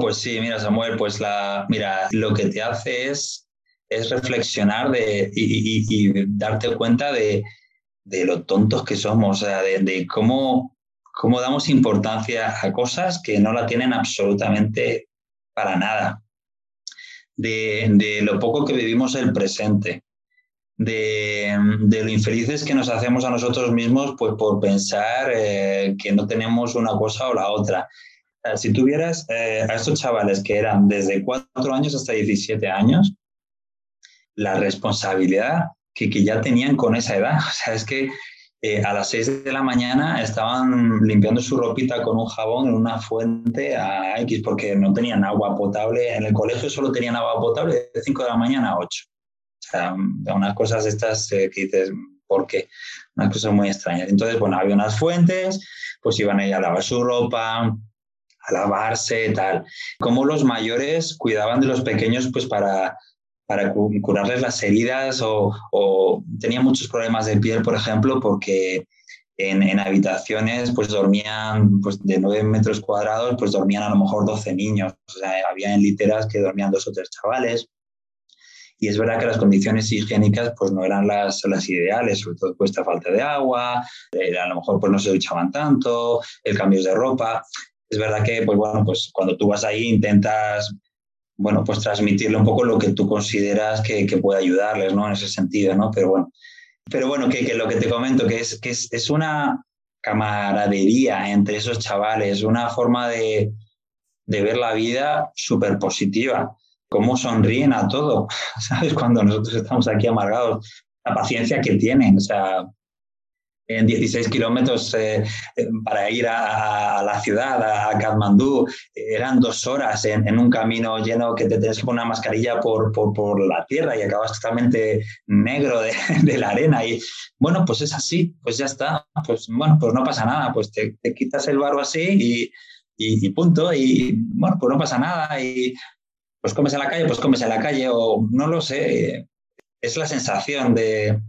pues sí, mira Samuel, pues la, mira, lo que te hace es, es reflexionar de, y, darte cuenta de, de, lo tontos que somos, o sea, de, de, cómo, cómo damos importancia a cosas que no la tienen absolutamente para nada, de, lo poco que vivimos el presente, de, lo infelices que nos hacemos a nosotros mismos pues, por pensar eh, que no tenemos una cosa o la otra. Si tuvieras eh, a estos chavales que eran desde 4 años hasta 17 años, la responsabilidad que, que ya tenían con esa edad, o sea, es que eh, a las 6 de la mañana estaban limpiando su ropita con un jabón en una fuente a X porque no tenían agua potable. En el colegio solo tenían agua potable de 5 de la mañana a 8. Sea, unas cosas estas eh, que dices, ¿por qué? Unas cosas muy extrañas. Entonces, bueno, había unas fuentes, pues iban a a lavar su ropa, a lavarse, tal. Como los mayores cuidaban de los pequeños, pues para para curarles las heridas o, o, tenía muchos problemas de piel, por ejemplo, porque en, en, habitaciones pues dormían pues de 9 metros cuadrados, pues dormían a lo mejor 12 niños. O sea, había en literas que dormían dos o tres chavales. Y es verdad que las condiciones higiénicas pues no eran las, las ideales, sobre todo pues esta falta de agua, eh, a lo mejor pues no se duchaban tanto, el cambio de ropa. Es verdad que pues bueno, pues cuando tú vas ahí intentas bueno, pues transmitirle un poco lo que tú consideras que, que puede ayudarles, ¿no? En ese sentido, ¿no? Pero bueno, pero bueno, que, que lo que te comento, que es, que es, es una camaradería entre esos chavales, una forma de, de ver la vida súper positiva, cómo sonríen a todo, ¿sabes? Cuando nosotros estamos aquí amargados, la paciencia que tienen, o sea, en 16 kilómetros eh, eh, para ir a, la ciudad, a Kathmandú. Eran dos horas en, un camino lleno que te tienes que poner una mascarilla por, por, la tierra y acabas totalmente negro de, la arena. Y bueno, pues es así, pues ya está. Pues bueno, pues no pasa nada, pues te, quitas el barro así y, y, punto. Y bueno, pues no pasa nada. Pues comes en la calle, pues comes en la calle o no lo sé. Es la sensación de,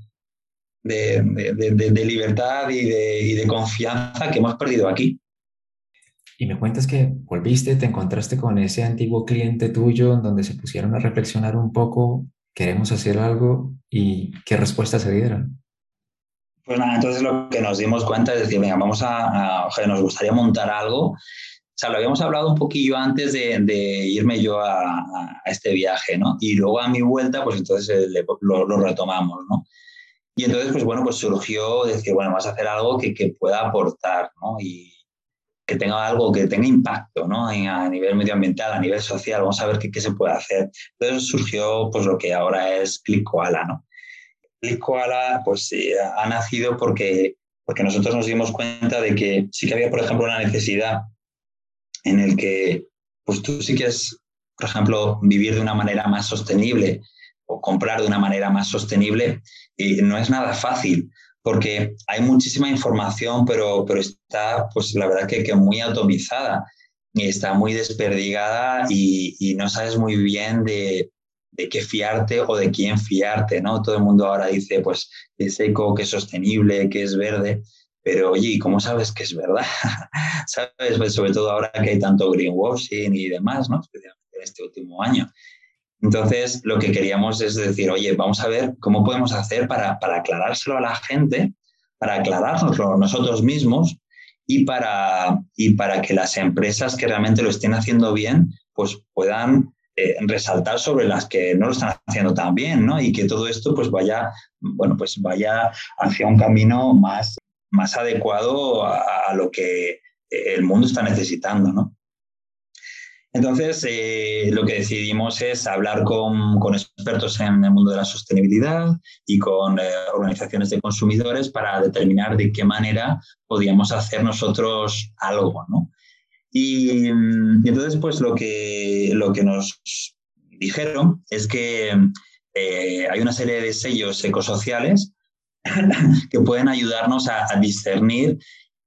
de, libertad y, y de, confianza que hemos perdido aquí. Y me cuentas que volviste, te encontraste con ese antiguo cliente tuyo donde se pusieron a reflexionar un poco, queremos hacer algo y qué respuestas se dieron. Pues nada, entonces lo que nos dimos cuenta es decir, venga, vamos a, a nos gustaría montar algo. Sea, lo habíamos hablado un poquillo antes de, de irme yo a, a, este viaje, ¿no? Y luego a mi vuelta, pues entonces lo, lo retomamos, ¿no? Y entonces, pues bueno, pues surgió decir, bueno, vamos a hacer algo que, que pueda aportar, ¿no? Y que tenga algo, que tenga impacto, ¿no? a nivel medioambiental, a nivel social, vamos a ver qué, qué se puede hacer. Entonces surgió, pues lo que ahora es Click Koala, ¿no? Click Koala, pues ha nacido porque, porque nosotros nos dimos cuenta de que sí que había, por ejemplo, una necesidad en el que, pues tú sí quieres, por ejemplo, vivir de una manera más sostenible o comprar de una manera más sostenible, y no es nada fácil porque hay muchísima información, pero, pero está, pues la verdad que, que muy atomizada y está muy desperdigada y, y no sabes muy bien de, de, qué fiarte o de quién fiarte, ¿no? Todo el mundo ahora dice, pues, que es eco, que es sostenible, que es verde, pero oye, ¿y cómo sabes que es verdad? ¿Sabes? Pues sobre todo ahora que hay tanto greenwashing y demás, ¿no? En este último año. Entonces, lo que queríamos es decir, oye, vamos a ver cómo podemos hacer para, para aclarárselo a la gente, para aclarárnoslo nosotros mismos y para, y para que las empresas que realmente lo estén haciendo bien, pues puedan eh, resaltar sobre las que no lo están haciendo tan bien, ¿no? Y que todo esto pues vaya, bueno, pues vaya hacia un camino más, más adecuado a, lo que el mundo está necesitando, ¿no? Entonces, eh, lo que decidimos es hablar con, con, expertos en el mundo de la sostenibilidad y con eh, organizaciones de consumidores para determinar de qué manera podíamos hacer nosotros algo, ¿no? Y, entonces, pues lo que, lo que nos dijeron es que eh, hay una serie de sellos ecosociales que pueden ayudarnos a, discernir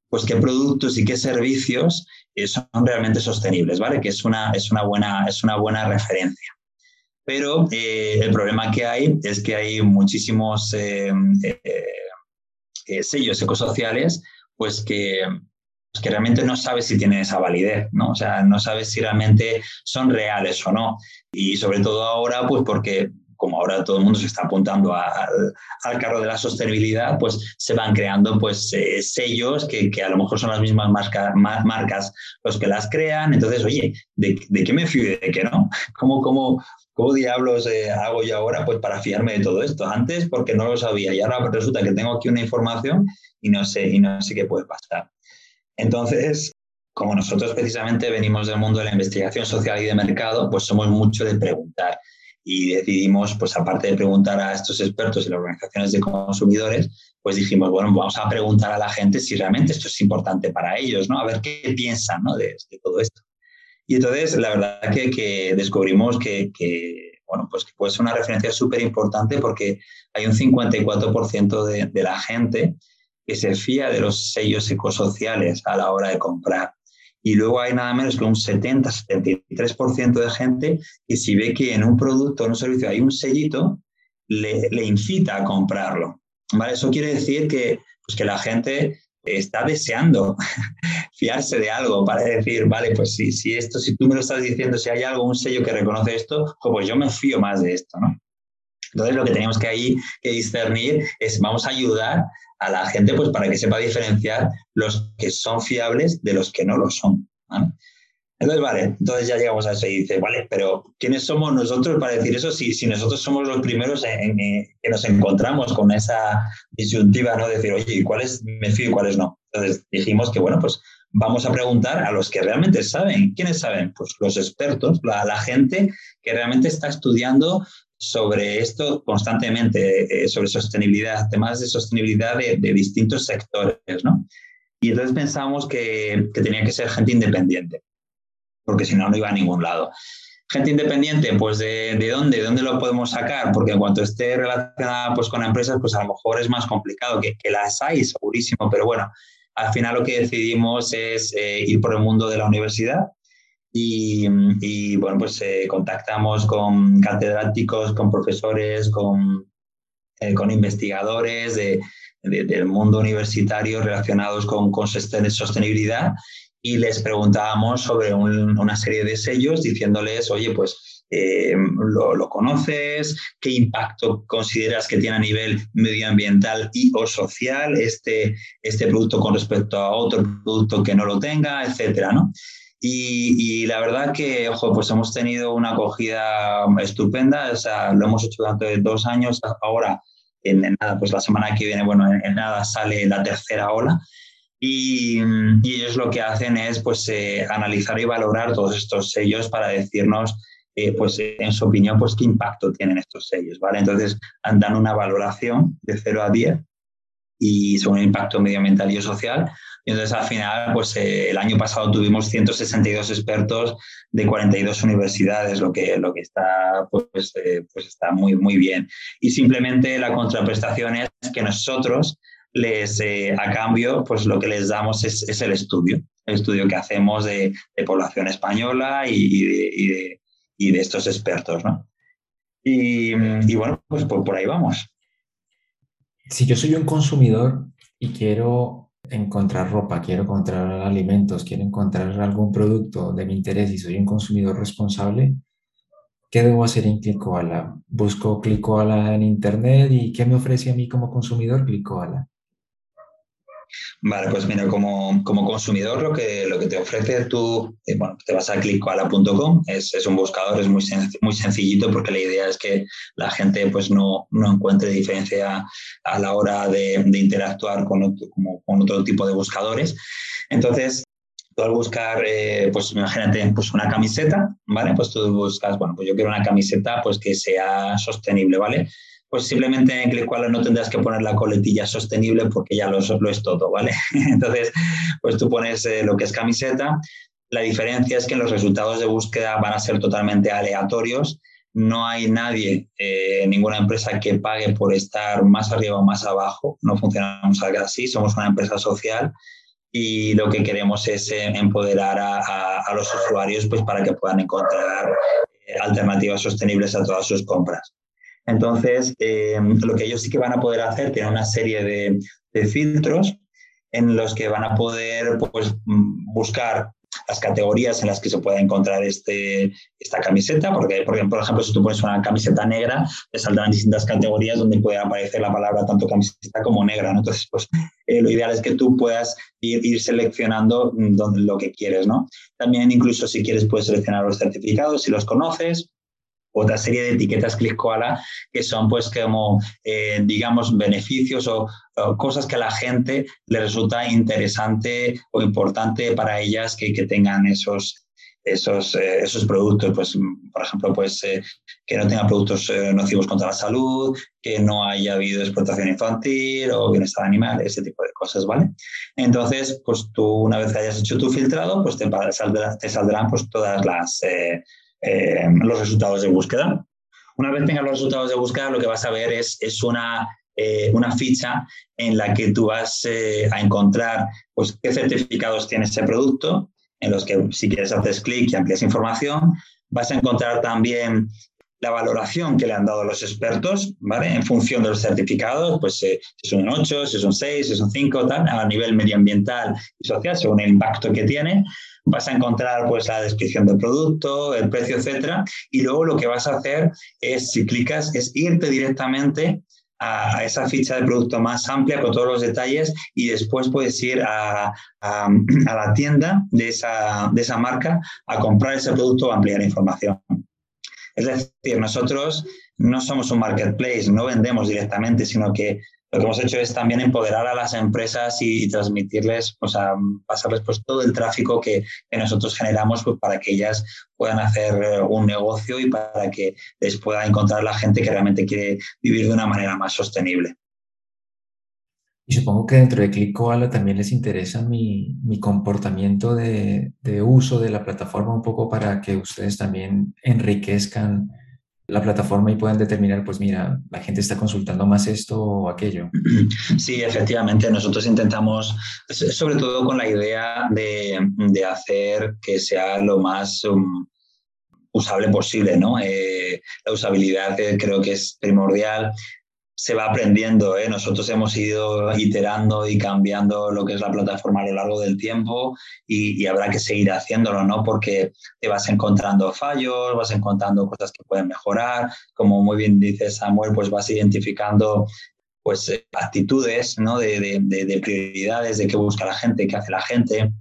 pues qué productos y qué servicios son realmente sostenibles, ¿vale? Que es una, es una, buena, es una buena referencia. Pero eh, el problema que hay es que hay muchísimos eh, eh, sellos ecosociales, pues que, pues que realmente no sabes si tienen esa validez, ¿no? O sea, no sabes si realmente son reales o no. Y sobre todo ahora, pues porque como ahora todo el mundo se está apuntando al carro de la sostenibilidad, pues se van creando pues eh, sellos que, a lo mejor son las mismas marcas los que las crean. Entonces, oye, ¿de, de qué me fío y de qué no? ¿Cómo, cómo, cómo diablos eh, hago yo ahora pues para fiarme de todo esto? Antes porque no lo sabía y ahora resulta que tengo aquí una información y no sé, y no sé qué puede pasar. Entonces, como nosotros precisamente venimos del mundo de la investigación social y de mercado, pues somos mucho de preguntar y decidimos, pues aparte de preguntar a estos expertos y las organizaciones de consumidores, pues dijimos, bueno, vamos a preguntar a la gente si realmente esto es importante para ellos, ¿no? A ver qué piensan, ¿no? de, todo esto. Y entonces, la verdad que, que descubrimos que, que, bueno, pues puede ser una referencia súper importante porque hay un 54% de, de la gente que se fía de los sellos ecosociales a la hora de comprar. Y luego hay nada menos que un 70-73% de gente que si ve que en un producto o en un servicio hay un sellito, le, le incita a comprarlo. ¿vale? Eso quiere decir que, pues que la gente está deseando fiarse de algo para decir, vale, pues si, si esto, si tú me lo estás diciendo, si hay algo, un sello que reconoce esto, pues yo me fío más de esto, ¿no? Entonces lo que tenemos que ahí que discernir es vamos a ayudar a la gente pues para que sepa diferenciar los que son fiables de los que no lo son. Entonces, vale, entonces ya llegamos a eso y dice, vale, pero ¿quiénes somos nosotros para decir eso si, si nosotros somos los primeros en, que nos encontramos con esa disyuntiva, ¿no? decir, oye, ¿cuáles me fío y cuáles no? Entonces dijimos que, bueno, pues vamos a preguntar a los que realmente saben. ¿Quiénes saben? Pues los expertos, la, la gente que realmente está estudiando sobre esto constantemente, eh, sobre sostenibilidad, temas de sostenibilidad de, distintos sectores, ¿no? Y entonces pensamos que, tenía que ser gente independiente, porque si no, no iba a ningún lado. Gente independiente, pues ¿de, dónde? ¿De dónde lo podemos sacar? Porque en cuanto esté relacionada pues, con empresas, pues a lo mejor es más complicado, que, que las hay, segurísimo, pero bueno, al final lo que decidimos es eh, ir por el mundo de la universidad y, bueno, pues eh, contactamos con catedráticos, con profesores, con, eh, con investigadores de, del mundo universitario relacionados con, con sostenibilidad y les preguntábamos sobre una serie de sellos diciéndoles, oye, pues eh, ¿lo, ¿lo, conoces? ¿Qué impacto consideras que tiene a nivel medioambiental y o social este, este producto con respecto a otro producto que no lo tenga, etcétera, ¿no? Y, la verdad que, ojo, pues hemos tenido una acogida estupenda, o sea, lo hemos hecho durante dos años, ahora en, nada, pues la semana que viene, bueno, en, nada sale la tercera ola. Y, y, ellos lo que hacen es pues eh, analizar y valorar todos estos sellos para decirnos eh, pues en su opinión pues qué impacto tienen estos sellos vale entonces dan una valoración de 0 a 10 y son un impacto medioambiental y social y entonces al final, pues eh, el año pasado tuvimos 162 expertos de 42 universidades, lo que, lo que está, pues, eh, pues está muy, muy bien. Y simplemente la contraprestación es que nosotros les, eh, a cambio, pues lo que les damos es, es, el estudio, el estudio que hacemos de, de población española y, y, de, y, de, y, de, estos expertos, ¿no? Y, bueno, pues por, por ahí vamos. Si yo soy un consumidor y quiero encontrar ropa, quiero encontrar alimentos, quiero encontrar algún producto de mi interés y soy un consumidor responsable, ¿qué debo hacer en Clicoala? Busco Clicoala en internet y ¿qué me ofrece a mí como consumidor Clicoala? Vale, pues mira, como, como consumidor lo que, lo que te ofrece tú, eh, bueno, te vas a clickcoala.com, es, es un buscador, es muy, muy sencillito porque la idea es que la gente pues no, no encuentre diferencia a la hora de, interactuar con otro, con otro tipo de buscadores. Entonces, tú al buscar, eh, pues imagínate, pues una camiseta, ¿vale? Pues tú buscas, bueno, pues yo quiero una camiseta pues que sea sostenible, ¿vale? Pues simplemente en ClickQual no tendrás que poner la coletilla sostenible porque ya lo, lo es todo, ¿vale? Entonces, pues tú pones eh, lo que es camiseta. La diferencia es que los resultados de búsqueda van a ser totalmente aleatorios. No hay nadie, eh, ninguna empresa que pague por estar más arriba o más abajo. No funcionamos así, somos una empresa social y lo que queremos es eh, empoderar a, a, los usuarios pues, para que puedan encontrar alternativas sostenibles a todas sus compras. Entonces, eh, lo que ellos sí que van a poder hacer, tienen una serie de, filtros en los que van a poder pues, buscar las categorías en las que se puede encontrar este, esta camiseta, porque, por ejemplo, si tú pones una camiseta negra, te saldrán distintas categorías donde puede aparecer la palabra tanto camiseta como negra. Entonces, pues eh, lo ideal es que tú puedas ir, ir seleccionando mm, donde, lo que quieres. ¿no? También, incluso si quieres, puedes seleccionar los certificados si los conoces otra serie de etiquetas Click Koala que son pues como, eh, digamos, beneficios o, cosas que a la gente le resulta interesante o importante para ellas que, que tengan esos, esos, eh, esos productos, pues, por ejemplo, pues, eh, que no tenga productos nocivos contra la salud, que no haya habido explotación infantil o bienestar animal, ese tipo de cosas, ¿vale? Entonces, pues tú una vez que hayas hecho tu filtrado, pues te, saldrán, te saldrán pues todas las eh, los resultados de búsqueda. Una vez tengas los resultados de búsqueda, lo que vas a ver es, es una, eh, una ficha en la que tú vas eh, a encontrar pues, qué certificados tiene ese producto, en los que si quieres haces clic y amplias información. Vas a encontrar también la valoración que le han dado los expertos, ¿vale? En función de los certificados, pues si son un 8, si son 6, si son 5, tal, a nivel medioambiental y social, según el impacto que tiene vas a encontrar pues la descripción del producto, el precio, etcétera, y luego lo que vas a hacer es, si clicas, es irte directamente a, esa ficha de producto más amplia con todos los detalles y después puedes ir a, a, la tienda de esa, de esa marca a comprar ese producto o ampliar información. Es decir, nosotros no somos un marketplace, no vendemos directamente, sino que lo que hemos hecho es también empoderar a las empresas y, transmitirles, o sea, pasarles pues todo el tráfico que, nosotros generamos pues, para que ellas puedan hacer eh, un negocio y para que les pueda encontrar la gente que realmente quiere vivir de una manera más sostenible. Y supongo que dentro de Click también les interesa mi, mi comportamiento de, uso de la plataforma un poco para que ustedes también enriquezcan la plataforma y puedan determinar, pues mira, la gente está consultando más esto o aquello. Sí, efectivamente, nosotros intentamos, sobre todo con la idea de, de hacer que sea lo más um, usable posible, ¿no? Eh, la usabilidad eh, creo que es primordial se va aprendiendo. ¿eh? Nosotros hemos ido iterando y cambiando lo que es la plataforma a lo largo del tiempo y, habrá que seguir haciéndolo, ¿no? Porque te vas encontrando fallos, vas encontrando cosas que pueden mejorar. Como muy bien dice Samuel, pues vas identificando pues actitudes, ¿no? De prioridades, de qué busca la gente, qué hace la gente.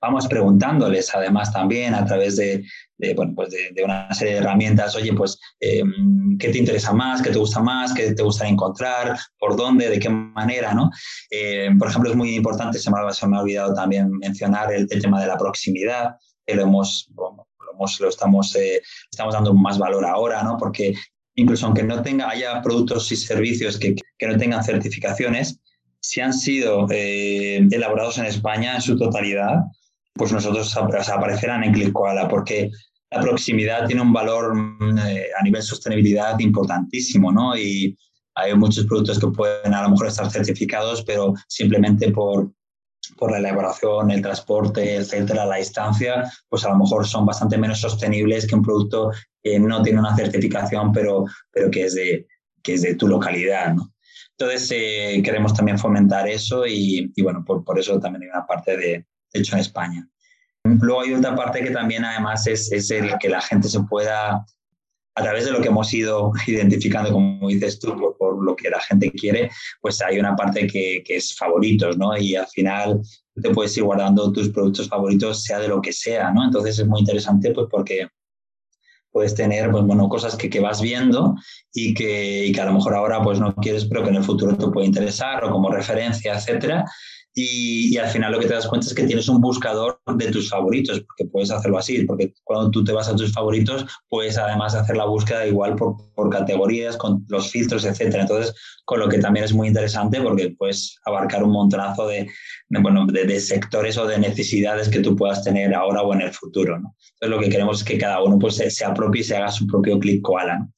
Vamos preguntándoles además también a través de, bueno, pues de, una serie de herramientas, oye, pues, em, ¿qué te interesa más? ¿Qué te gusta más? ¿Qué te gusta encontrar? ¿Por dónde? ¿De qué manera? ¿no? Eh, por ejemplo, es muy importante, se me, se me ha olvidado también mencionar el, tema de la proximidad, que lo hemos, lo, estamos, eh, estamos dando más valor ahora, ¿no? Porque incluso aunque no tenga, haya productos y servicios que, que no tengan certificaciones, si han sido eh, elaborados en España en su totalidad, pues nosotros aparecerán en ClickKoala, porque la proximidad tiene un valor mm, eh, a nivel sostenibilidad importantísimo, ¿no? Y hay muchos productos que pueden a lo mejor estar certificados, pero simplemente por, por la elaboración, el transporte, etcétera, la distancia, pues a lo mejor son bastante menos sostenibles que un producto que no tiene una certificación, pero, pero que, es de, que es de tu localidad, ¿no? Entonces, eh, queremos también fomentar eso y, y bueno, por, por, eso también hay una parte de, hecho en España. Luego hay otra parte que también además es, es, el que la gente se pueda, a través de lo que hemos ido identificando, como dices tú, por, lo que la gente quiere, pues hay una parte que, que, es favoritos, ¿no? Y al final te puedes ir guardando tus productos favoritos, sea de lo que sea, ¿no? Entonces es muy interesante pues porque puedes tener pues, bueno, cosas que, que vas viendo y que, y que, a lo mejor ahora pues, no quieres, pero que en el futuro te puede interesar o como referencia, etcétera. Y, al final lo que te das cuenta es que tienes un buscador de tus favoritos, porque puedes hacerlo así, porque cuando tú te vas a tus favoritos, puedes además hacer la búsqueda igual por, por categorías, con los filtros, etcétera. Entonces, con lo que también es muy interesante porque puedes abarcar un montonazo de, bueno, de, sectores o de necesidades que tú puedas tener ahora o en el futuro. ¿no? Entonces, lo que queremos es que cada uno pues, se, apropie y se haga su propio clic koala. ¿no?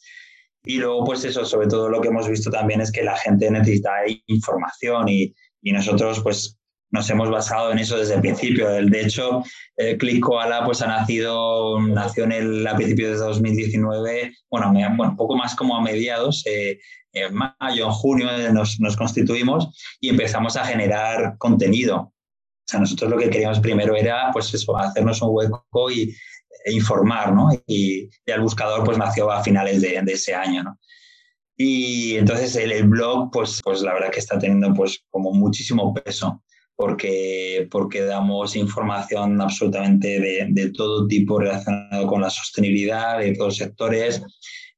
Y luego, pues eso, sobre todo lo que hemos visto también es que la gente necesita información y, y nosotros, pues, nos hemos basado en eso desde el principio. De hecho, eh, Click Koala pues, ha nacido, nació en el, a principios de 2019, bueno, un poco más como a mediados, eh, en mayo, en junio eh, nos, nos, constituimos y empezamos a generar contenido. O sea, nosotros lo que queríamos primero era pues eso, hacernos un hueco y e informar, ¿no? Y, el buscador pues nació a finales de, de ese año, ¿no? Y entonces el, el, blog, pues, pues la verdad que está teniendo pues como muchísimo peso porque, porque damos información absolutamente de, de, todo tipo relacionado con la sostenibilidad de todos los sectores.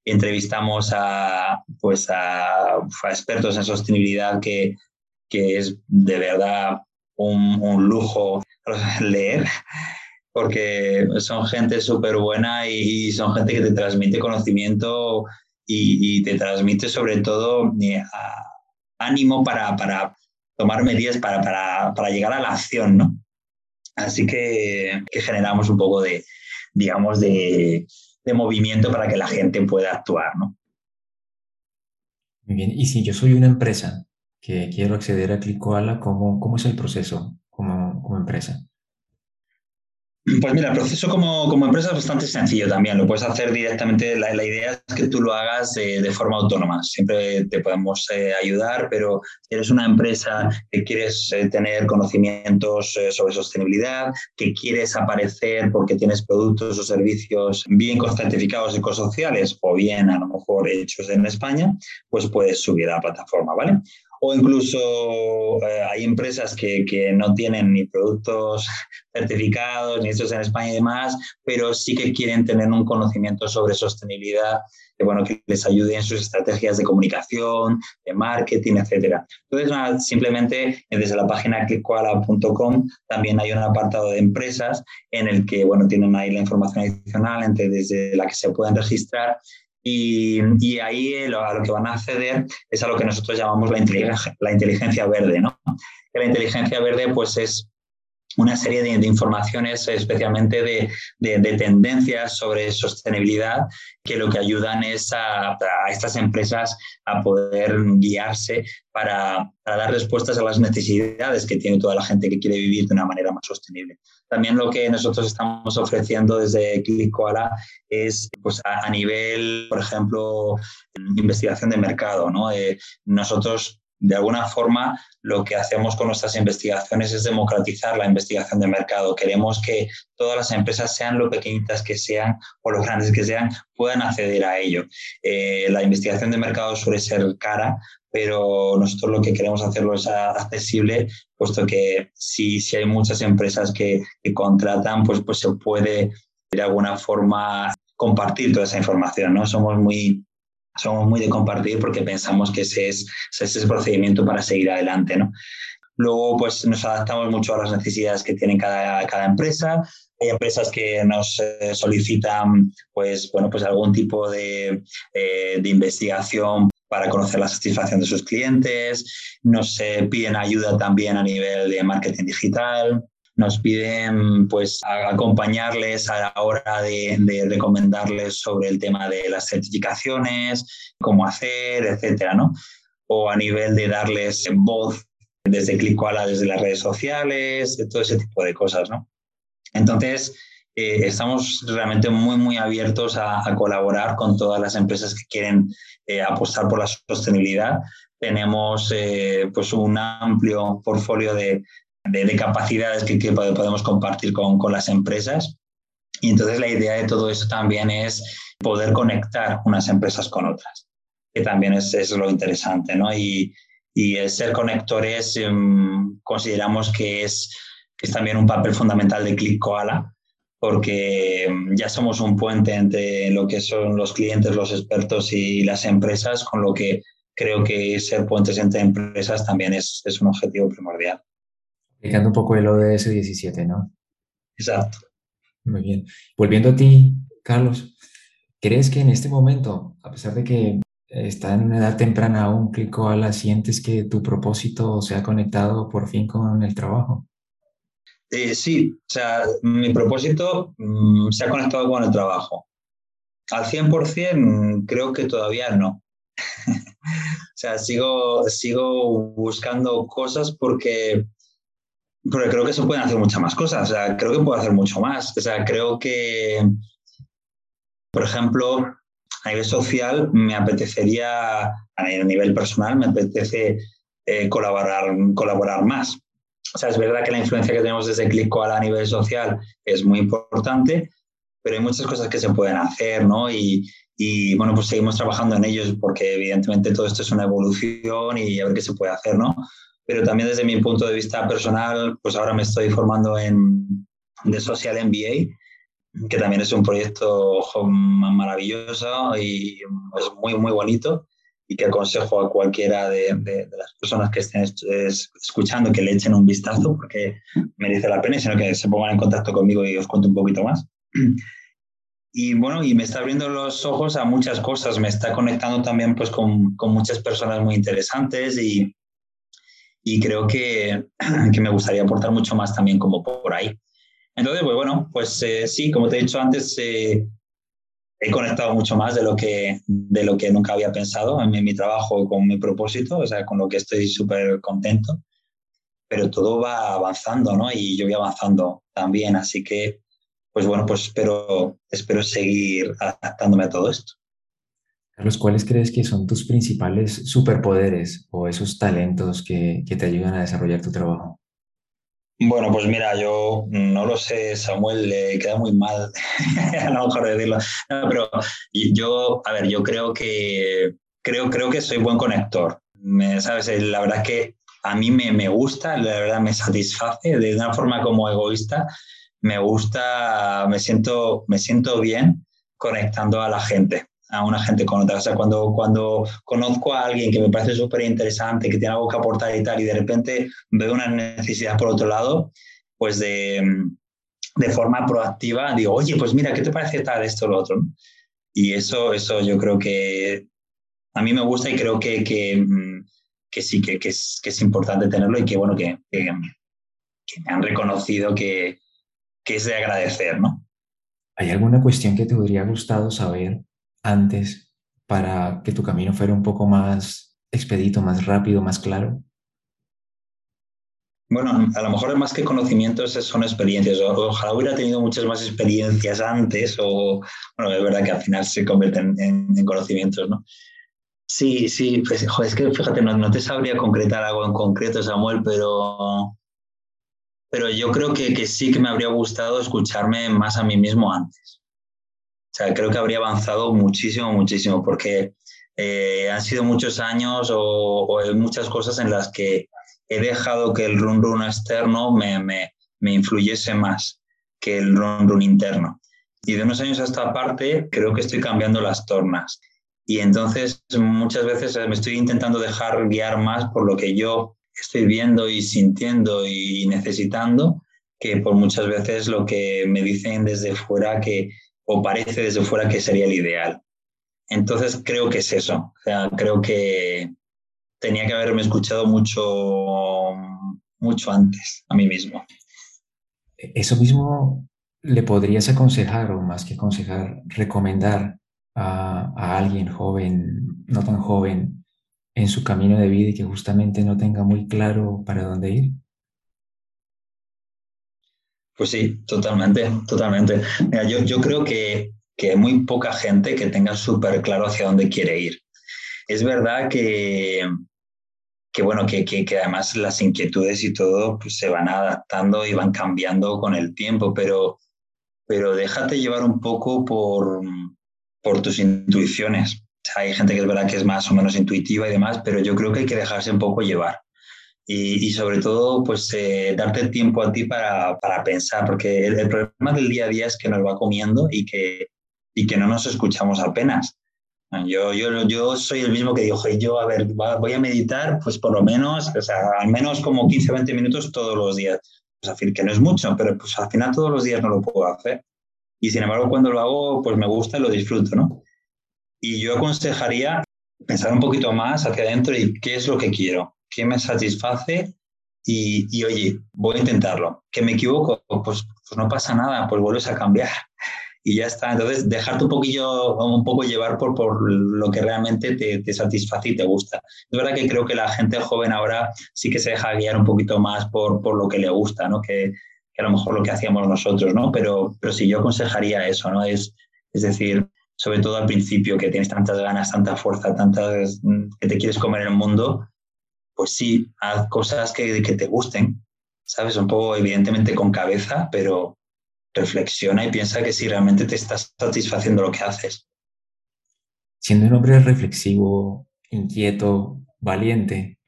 Entrevistamos a, pues a, a expertos en sostenibilidad que, que es de verdad un, un lujo leer porque son gente súper buena y son gente que te transmite conocimiento y, te transmite sobre todo eh, ánimo para, para, tomar medidas para, para, para llegar a la acción, ¿no? Así que, que generamos un poco de, digamos, de, de, movimiento para que la gente pueda actuar, ¿no? Muy bien, y si yo soy una empresa que quiero acceder a Clicoala, ¿cómo, cómo es el proceso como, como empresa? Pues mira, el proceso como, como, empresa es bastante sencillo también. Lo puedes hacer directamente. La, idea es que tú lo hagas de, de forma autónoma. Siempre te podemos eh, ayudar, pero si eres una empresa que quieres eh, tener conocimientos eh, sobre sostenibilidad, que quieres aparecer porque tienes productos o servicios bien certificados ecosociales o bien a lo mejor hechos en España, pues puedes subir a la plataforma, ¿vale? O incluso eh, hay empresas que, que, no tienen ni productos certificados, ni hechos en España y demás, pero sí que quieren tener un conocimiento sobre sostenibilidad, que, bueno, que les ayude en sus estrategias de comunicación, de marketing, etc. Entonces, simplemente desde la página clickkoala.com también hay un apartado de empresas en el que, bueno, tienen ahí la información adicional entre, desde la que se pueden registrar y, y, ahí a lo que van a acceder es a lo que nosotros llamamos la inteligencia, la inteligencia verde, ¿no? la inteligencia verde pues es una serie de, informaciones, especialmente de, de, de, tendencias sobre sostenibilidad, que lo que ayudan es a, a estas empresas a poder guiarse para, para, dar respuestas a las necesidades que tiene toda la gente que quiere vivir de una manera más sostenible. También lo que nosotros estamos ofreciendo desde Click Koala es pues, a, a, nivel, por ejemplo, investigación de mercado. ¿no? Eh, nosotros de alguna forma lo que hacemos con nuestras investigaciones es democratizar la investigación de mercado. Queremos que todas las empresas, sean lo pequeñitas que sean o lo grandes que sean, puedan acceder a ello. Eh, la investigación de mercado suele ser cara, pero nosotros lo que queremos hacerlo es accesible, puesto que si, si hay muchas empresas que, que contratan, pues, pues se puede de alguna forma compartir toda esa información. ¿no? Somos muy somos muy de compartir porque pensamos que ese es, ese es el procedimiento para seguir adelante. ¿no? Luego, pues nos adaptamos mucho a las necesidades que tiene cada, cada empresa. Hay empresas que nos eh, solicitan pues, bueno, pues algún tipo de, eh, de investigación para conocer la satisfacción de sus clientes, nos eh, piden ayuda también a nivel de marketing digital, nos piden pues acompañarles a la hora de, recomendarles sobre el tema de las certificaciones, cómo hacer, etcétera, ¿no? O a nivel de darles voz desde Clicoala, desde las redes sociales, todo ese tipo de cosas, ¿no? Entonces, eh, estamos realmente muy, muy abiertos a, a, colaborar con todas las empresas que quieren eh, apostar por la sostenibilidad. Tenemos eh, pues un amplio portfolio de, de, de capacidades que, que, podemos compartir con, con, las empresas. Y entonces la idea de todo eso también es poder conectar unas empresas con otras, que también es, es lo interesante, ¿no? Y, y el ser conectores um, consideramos que es, que es también un papel fundamental de Click Koala, porque ya somos un puente entre lo que son los clientes, los expertos y las empresas, con lo que creo que ser puentes entre empresas también es, es un objetivo primordial. Explicando un poco el ODS 17, ¿no? Exacto. Muy bien. Volviendo a ti, Carlos, ¿crees que en este momento, a pesar de que está en una edad temprana aún, Clico a la sientes que tu propósito se ha conectado por fin con el trabajo? Eh, sí, o sea, mi propósito mmm, se ha conectado con el trabajo. Al 100% creo que todavía no. o sea, sigo, sigo buscando cosas porque Pero creo que se pueden hacer muchas más cosas, o sea, creo que puedo hacer mucho más. O sea, creo que, por ejemplo, a nivel social me apetecería, a nivel personal, me apetece eh, colaborar, colaborar más. O sea, es verdad que la influencia que tenemos desde ClickCoal a nivel social es muy importante, pero hay muchas cosas que se pueden hacer, ¿no? Y, y bueno, pues seguimos trabajando en ellos porque evidentemente todo esto es una evolución y a ver qué se puede hacer, ¿no? Pero también desde mi punto de vista personal, pues ahora me estoy formando en de Social MBA, que también es un proyecto maravilloso y es muy, muy bonito y que aconsejo a cualquiera de, de, las personas que estén escuchando que le echen un vistazo porque merece la pena, sino que se pongan en contacto conmigo y os cuento un poquito más. Y bueno, y me está abriendo los ojos a muchas cosas, me está conectando también pues con, con muchas personas muy interesantes y, y creo que, que, me gustaría aportar mucho más también como por ahí. Entonces, pues bueno, pues eh, sí, como te he dicho antes, eh, he conectado mucho más de lo que, de lo que nunca había pensado en mi, en mi trabajo con mi propósito, o sea, con lo que estoy súper contento, pero todo va avanzando, ¿no? Y yo voy avanzando también, así que pues bueno, pues espero, espero seguir adaptándome a todo esto. Carlos, ¿cuáles crees que son tus principales superpoderes o esos talentos que, que te ayudan a desarrollar tu trabajo? Bueno, pues mira, yo no lo sé, Samuel, le queda muy mal a lo mejor decirlo. No, pero yo, a ver, yo creo que creo, creo que soy buen conector. ¿sabes? La verdad que a mí me, me gusta, la verdad me satisface de una forma como egoísta me gusta, me siento, me siento bien conectando a la gente, a una gente con otra. O sea, cuando, cuando conozco a alguien que me parece súper interesante, que tiene algo que aportar y tal, y de repente veo una necesidad por otro lado, pues de, de forma proactiva digo, oye, pues mira, ¿qué te parece tal esto o lo otro? Y eso, eso yo creo que a mí me gusta y creo que, que, que sí, que, que, es, que es importante tenerlo y que, bueno, que, que me han reconocido que, que es de agradecer, ¿no? ¿Hay alguna cuestión que te hubiera gustado saber antes para que tu camino fuera un poco más expedito, más rápido, más claro? Bueno, a lo mejor más que conocimientos son experiencias. Ojalá hubiera tenido muchas más experiencias antes o, bueno, es verdad que al final se convierten en, conocimientos, ¿no? Sí, sí, pues, es que fíjate, no, no, te sabría concretar algo en concreto, Samuel, pero pero yo creo que, que, sí que me habría gustado escucharme más a mí mismo antes. O sea, creo que habría avanzado muchísimo, muchísimo, porque eh, han sido muchos años o, o, muchas cosas en las que he dejado que el run run externo me, me, me influyese más que el run run interno. Y de unos años a esta parte creo que estoy cambiando las tornas. Y entonces muchas veces me estoy intentando dejar guiar más por lo que yo estoy viendo y sintiendo y necesitando que por muchas veces lo que me dicen desde fuera que o parece desde fuera que sería el ideal. Entonces creo que es eso. Creo que tenía que haberme escuchado mucho, mucho antes a mí mismo. Eso mismo le podrías aconsejar, o más que aconsejar, recomendar a alguien joven, no tan joven, en su camino de vida y que justamente no tenga muy claro para dónde ir? Pues sí, totalmente, totalmente. Mira, yo, yo creo que, que hay muy poca gente que tenga súper claro hacia dónde quiere ir. Es verdad que, que bueno, que, que, además las inquietudes y todo pues, se van adaptando y van cambiando con el tiempo, pero, pero déjate llevar un poco por, por tus intuiciones hay gente que es verdad que es más o menos intuitiva y demás, pero yo creo que hay que dejarse un poco llevar. Y, y sobre todo, pues eh, darte tiempo a ti para, para pensar, porque el, el, problema del día a día es que nos va comiendo y que, y que no nos escuchamos apenas. Yo, yo, yo soy el mismo que digo, yo, a ver, voy a meditar, pues por lo menos, o sea, al menos como 15, 20 minutos todos los días. Pues decir, que no es mucho, pero pues al final todos los días no lo puedo hacer. Y sin embargo, cuando lo hago, pues me gusta y lo disfruto, ¿no? Y yo aconsejaría pensar un poquito más hacia adentro y qué es lo que quiero, qué me satisface y, y oye, voy a intentarlo. Que me equivoco, pues, pues no pasa nada, pues vuelves a cambiar. y ya está. Entonces, dejarte un poquillo, un poco llevar por, por lo que realmente te, te, satisface y te gusta. Es verdad que creo que la gente joven ahora sí que se deja guiar un poquito más por, por lo que le gusta, ¿no? Que, que, a lo mejor lo que hacíamos nosotros, ¿no? Pero, pero sí, yo aconsejaría eso, ¿no? Es, es decir, sobre todo al principio, que tienes tantas ganas, tanta fuerza, tantas que te quieres comer el mundo, pues sí, haz cosas que, que te gusten, ¿sabes? Un poco, evidentemente, con cabeza, pero reflexiona y piensa que si realmente te estás satisfaciendo lo que haces. Siendo un hombre reflexivo, inquieto, valiente,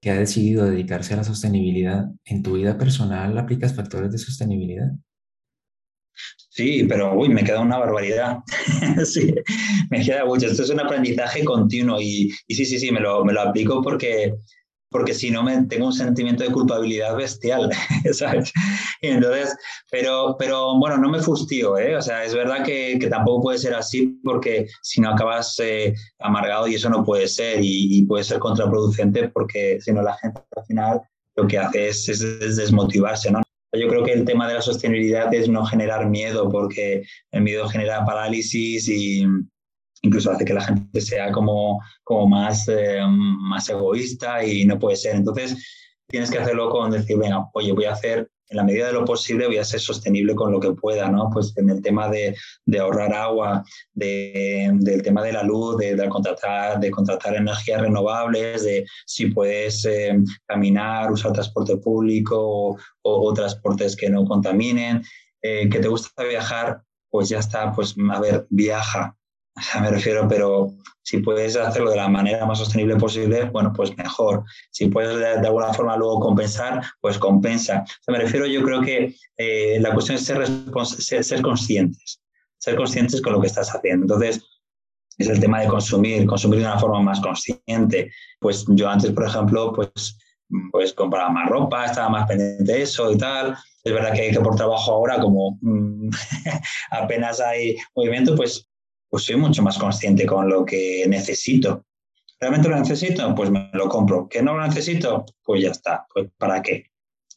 que ha decidido dedicarse a la sostenibilidad, ¿en tu vida personal aplicas factores de sostenibilidad? Sí, pero uy, me queda una barbaridad. sí, me queda mucho. Esto es un aprendizaje continuo y, y sí, sí, sí, me lo, me lo aplico porque porque si no me tengo un sentimiento de culpabilidad bestial, ¿sabes? entonces, pero, pero bueno, no me fustío, ¿eh? O sea, es verdad que, que tampoco puede ser así porque si no acabas eh, amargado y eso no puede ser y, puede ser contraproducente porque si no la gente al final lo que hace es, es desmotivarse, ¿no? Yo creo que el tema de la sostenibilidad es no generar miedo porque el miedo genera parálisis y, incluso hace que la gente sea como, como más, eh, más egoísta y no puede ser. Entonces, tienes que hacerlo con decir, venga, oye, voy a hacer, en la medida de lo posible, voy a ser sostenible con lo que pueda, ¿no? Pues en el tema de, de ahorrar agua, de, del tema de la luz, de, de, contratar, de contratar energías renovables, de si puedes eh, caminar, usar transporte público o, o, transportes que no contaminen, eh, que te gusta viajar, pues ya está, pues a ver, viaja, me refiero, pero si puedes hacerlo de la manera más sostenible posible, bueno, pues mejor. Si puedes de, alguna forma luego compensar, pues compensa. O sea, me refiero, yo creo que eh, la cuestión es ser, ser, ser, conscientes, ser conscientes con lo que estás haciendo. Entonces, es el tema de consumir, consumir de una forma más consciente. Pues yo antes, por ejemplo, pues, pues compraba más ropa, estaba más pendiente de eso y tal. Es verdad que, que por trabajo ahora, como mmm, apenas hay movimiento, pues pues soy mucho más consciente con lo que necesito. ¿Realmente lo necesito? Pues me lo compro. ¿Que no lo necesito? Pues ya está. Pues ¿para qué?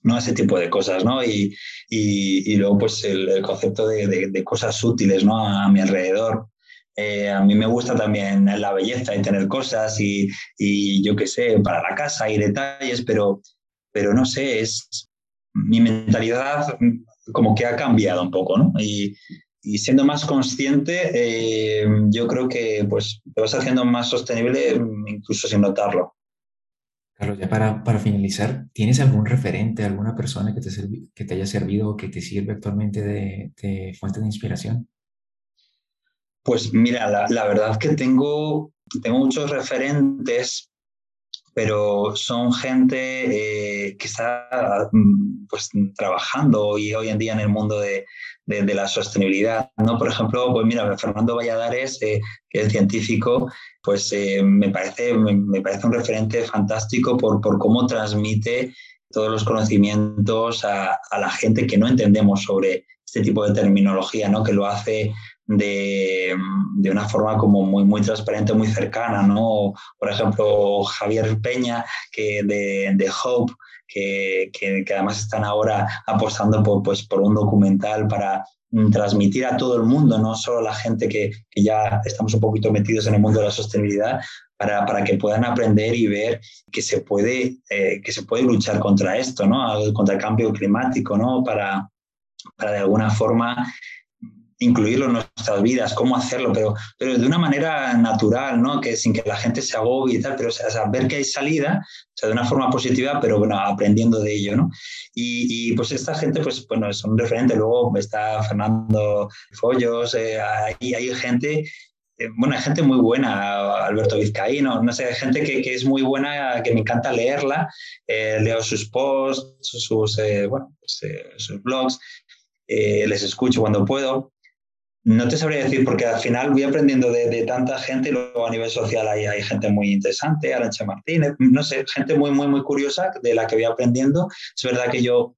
¿no? Ese tipo de cosas, ¿no? Y, y, y luego, pues, el, concepto de, de, de, cosas útiles, ¿no? A, mi alrededor. Eh, a mí me gusta también la belleza y tener cosas y, y, yo qué sé, para la casa y detalles, pero, pero no sé, es mi mentalidad como que ha cambiado un poco, ¿no? Y, y siendo más consciente, eh, yo creo que pues, te vas haciendo más sostenible incluso sin notarlo. Carlos, ya para, para finalizar, ¿tienes algún referente, alguna persona que te, que te haya servido o que te sirve actualmente de, de fuente de inspiración? Pues mira, la, la verdad que tengo, tengo muchos referentes, pero son gente eh, que está mm, pues, trabajando hoy, hoy en día en el mundo de, de, la sostenibilidad. ¿no? Por ejemplo, pues mira, Fernando Valladares, eh, que es científico, pues eh, me, parece, me, me, parece un referente fantástico por, por cómo transmite todos los conocimientos a, a, la gente que no entendemos sobre este tipo de terminología, ¿no? que lo hace de, de, una forma como muy, muy transparente, muy cercana, ¿no? Por ejemplo, Javier Peña, que de, de Hope, que, que, que, además están ahora apostando por, pues, por un documental para transmitir a todo el mundo, no solo a la gente que, que ya estamos un poquito metidos en el mundo de la sostenibilidad, para, para, que puedan aprender y ver que se puede, eh, que se puede luchar contra esto, ¿no? contra el cambio climático, ¿no? para, para de alguna forma incluirlo en nuestras vidas, cómo hacerlo, pero, pero de una manera natural, ¿no? Que sin que la gente se agobie y tal, pero o sea, ver que hay salida, o sea, de una forma positiva, pero bueno, aprendiendo de ello, ¿no? Y, y pues esta gente, pues bueno, es un referente. Luego está Fernando Follos, eh, hay, hay gente eh, bueno, hay gente muy buena, Alberto Vizcaíno, no sé, hay gente que, que es muy buena, que me encanta leerla, eh, leo sus posts, sus, eh, bueno, pues, eh, sus blogs, les escucho cuando puedo. No te sabría decir porque al final voy aprendiendo de, de tanta gente y luego a nivel social hay, hay, gente muy interesante, Arancha Martínez, no sé, gente muy, muy, muy curiosa de la que voy aprendiendo. Es verdad que yo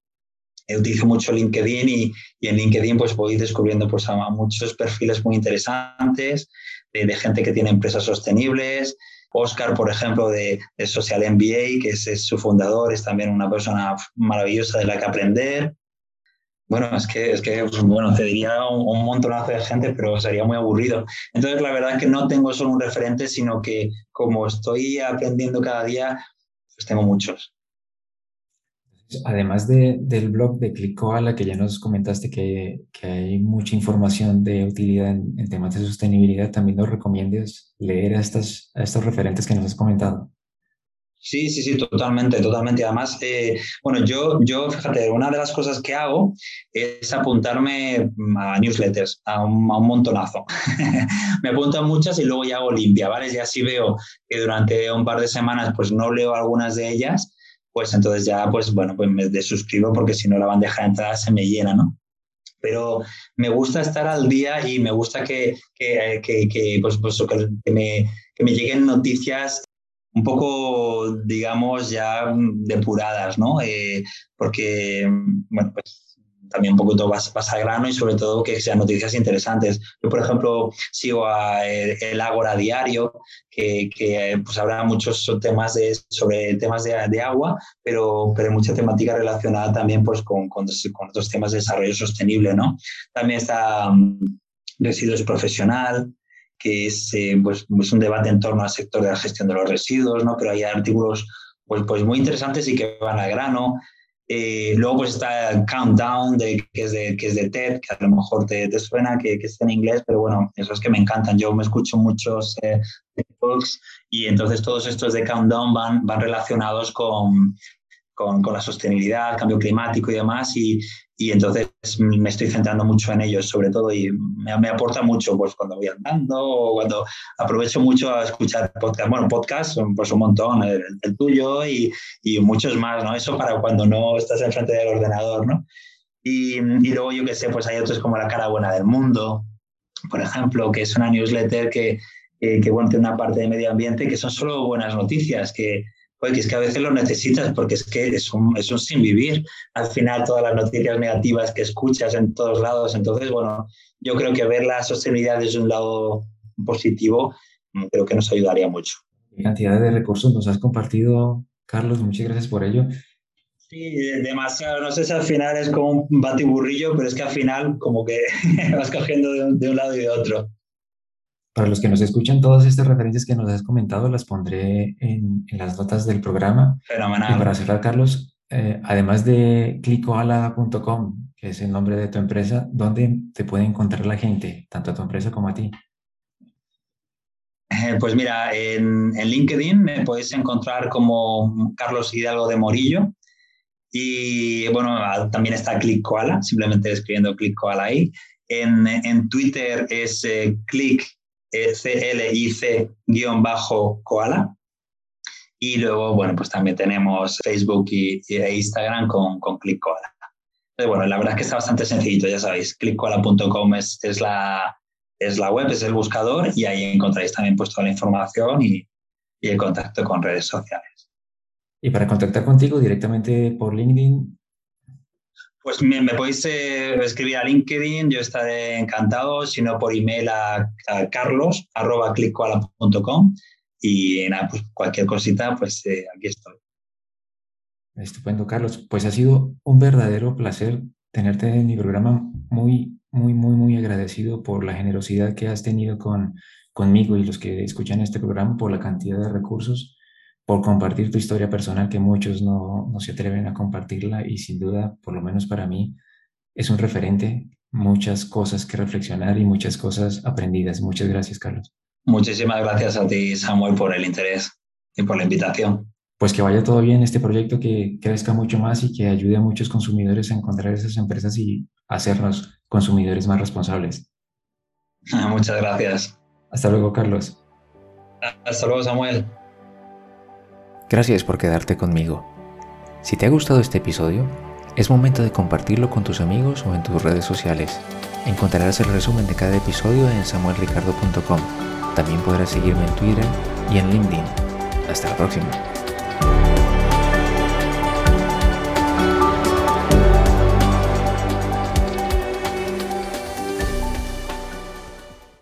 utilizo mucho LinkedIn y, y, en LinkedIn pues voy descubriendo pues a muchos perfiles muy interesantes de, de gente que tiene empresas sostenibles. Oscar, por ejemplo, de, de Social MBA, que es, es, su fundador, es también una persona maravillosa de la que aprender. Bueno, es que, es que bueno, te diría un, un, montonazo de gente, pero sería muy aburrido. Entonces, la verdad es que no tengo solo un referente, sino que como estoy aprendiendo cada día, pues tengo muchos. Además de, del blog de ClickKoala, que ya nos comentaste que, que hay mucha información de utilidad en, temas de sostenibilidad, también nos recomiendas leer a, a estos referentes que nos has comentado. Sí, sí, sí, totalmente, totalmente. Además, eh, bueno, yo, yo, fíjate, una de las cosas que hago es apuntarme a newsletters, a un, montonazo. me apunto a muchas y luego ya hago limpia, ¿vale? Ya si veo que durante un par de semanas pues no leo algunas de ellas, pues entonces ya, pues bueno, pues me desuscribo porque si no la bandeja de entrada se me llena, ¿no? Pero me gusta estar al día y me gusta que, que, que, que pues, pues, que, me, que me lleguen noticias un poco, digamos, ya depuradas, ¿no? Eh, porque, bueno, pues también un poquito vas, vas al grano y sobre todo que sean noticias interesantes. Yo, por ejemplo, sigo a el, Ágora Diario, que, que, pues habrá muchos temas sobre temas de, de, agua, pero, pero mucha temática relacionada también pues, con, con, otros temas de desarrollo sostenible, ¿no? También está um, Residuos Profesional, que es, eh, pues, es un debate en torno al sector de la gestión de los residuos, ¿no? pero hay artículos pues, pues muy interesantes y que van al grano. Eh, luego pues está Countdown, de, que, es de, que es de TED, que a lo mejor te, te suena, que, que, está en inglés, pero bueno, esos que me encantan. Yo me escucho muchos eh, talks y entonces todos estos de Countdown van, van relacionados con, con, con, la sostenibilidad, cambio climático y demás, y, y entonces me estoy centrando mucho en ellos, sobre todo, y me, me, aporta mucho pues, cuando voy andando o cuando aprovecho mucho a escuchar podcast. Bueno, podcast, pues un montón, el, el tuyo y, y, muchos más, ¿no? Eso para cuando no estás enfrente del ordenador, ¿no? Y, y luego, yo qué sé, pues hay otros como La Cara Buena del Mundo, por ejemplo, que es una newsletter que, que, que bueno, tiene una parte de medio ambiente que son solo buenas noticias, que que es que a veces lo necesitas porque es que es un, es un sin vivir. Al final, todas las noticias negativas que escuchas en todos lados. Entonces, bueno, yo creo que ver la sostenibilidad desde un lado positivo mm, creo que nos ayudaría mucho. ¿Qué cantidad de recursos nos has compartido, Carlos? Muchas gracias por ello. Sí, demasiado. No sé si al final es como un batiburrillo, pero es que al final como que vas cogiendo de un, de un lado y de otro. Para los que nos escuchan, todas estas referencias que nos has comentado las pondré en, en las notas del programa. Fenomenal. Y para cerrar, Carlos, eh, además de clicoala.com, que es el nombre de tu empresa, ¿dónde te puede encontrar la gente, tanto a tu empresa como a ti? Eh, pues mira, en, en, LinkedIn me podéis encontrar como Carlos Hidalgo de Morillo. Y bueno, también está ClickKoala, simplemente escribiendo ClickKoala ahí. En, en Twitter es eh, click CLIC-koala. Y luego, bueno, pues también tenemos Facebook y, e Instagram con, con. Pero bueno, la verdad es que está bastante sencillito, ya sabéis. ClickKoala.com es, es, la, es la web, es el buscador y ahí encontráis también pues toda la información y, y el contacto con redes sociales. Y para contactar contigo directamente por LinkedIn, pues me, me podéis eh, escribir a LinkedIn, yo estaré encantado, si no por email a, a carlos.com y nada, pues cualquier cosita, pues eh, aquí estoy. Estupendo, Carlos. Pues ha sido un verdadero placer tenerte en mi programa. Muy, muy, muy, muy agradecido por la generosidad que has tenido con, conmigo y los que escuchan este programa, por la cantidad de recursos por compartir tu historia personal que muchos no, no, se atreven a compartirla y sin duda, por lo menos para mí, es un referente, muchas cosas que reflexionar y muchas cosas aprendidas. Muchas gracias, Carlos. Muchísimas gracias a ti, Samuel, por el interés y por la invitación. Pues que vaya todo bien este proyecto, que crezca mucho más y que ayude a muchos consumidores a encontrar esas empresas y hacernos consumidores más responsables. Muchas gracias. Hasta luego, Carlos. Hasta luego, Samuel. Gracias por quedarte conmigo. Si te ha gustado este episodio, es momento de compartirlo con tus amigos o en tus redes sociales. Encontrarás el resumen de cada episodio en samuelricardo.com. También podrás seguirme en Twitter y en LinkedIn. Hasta la próxima.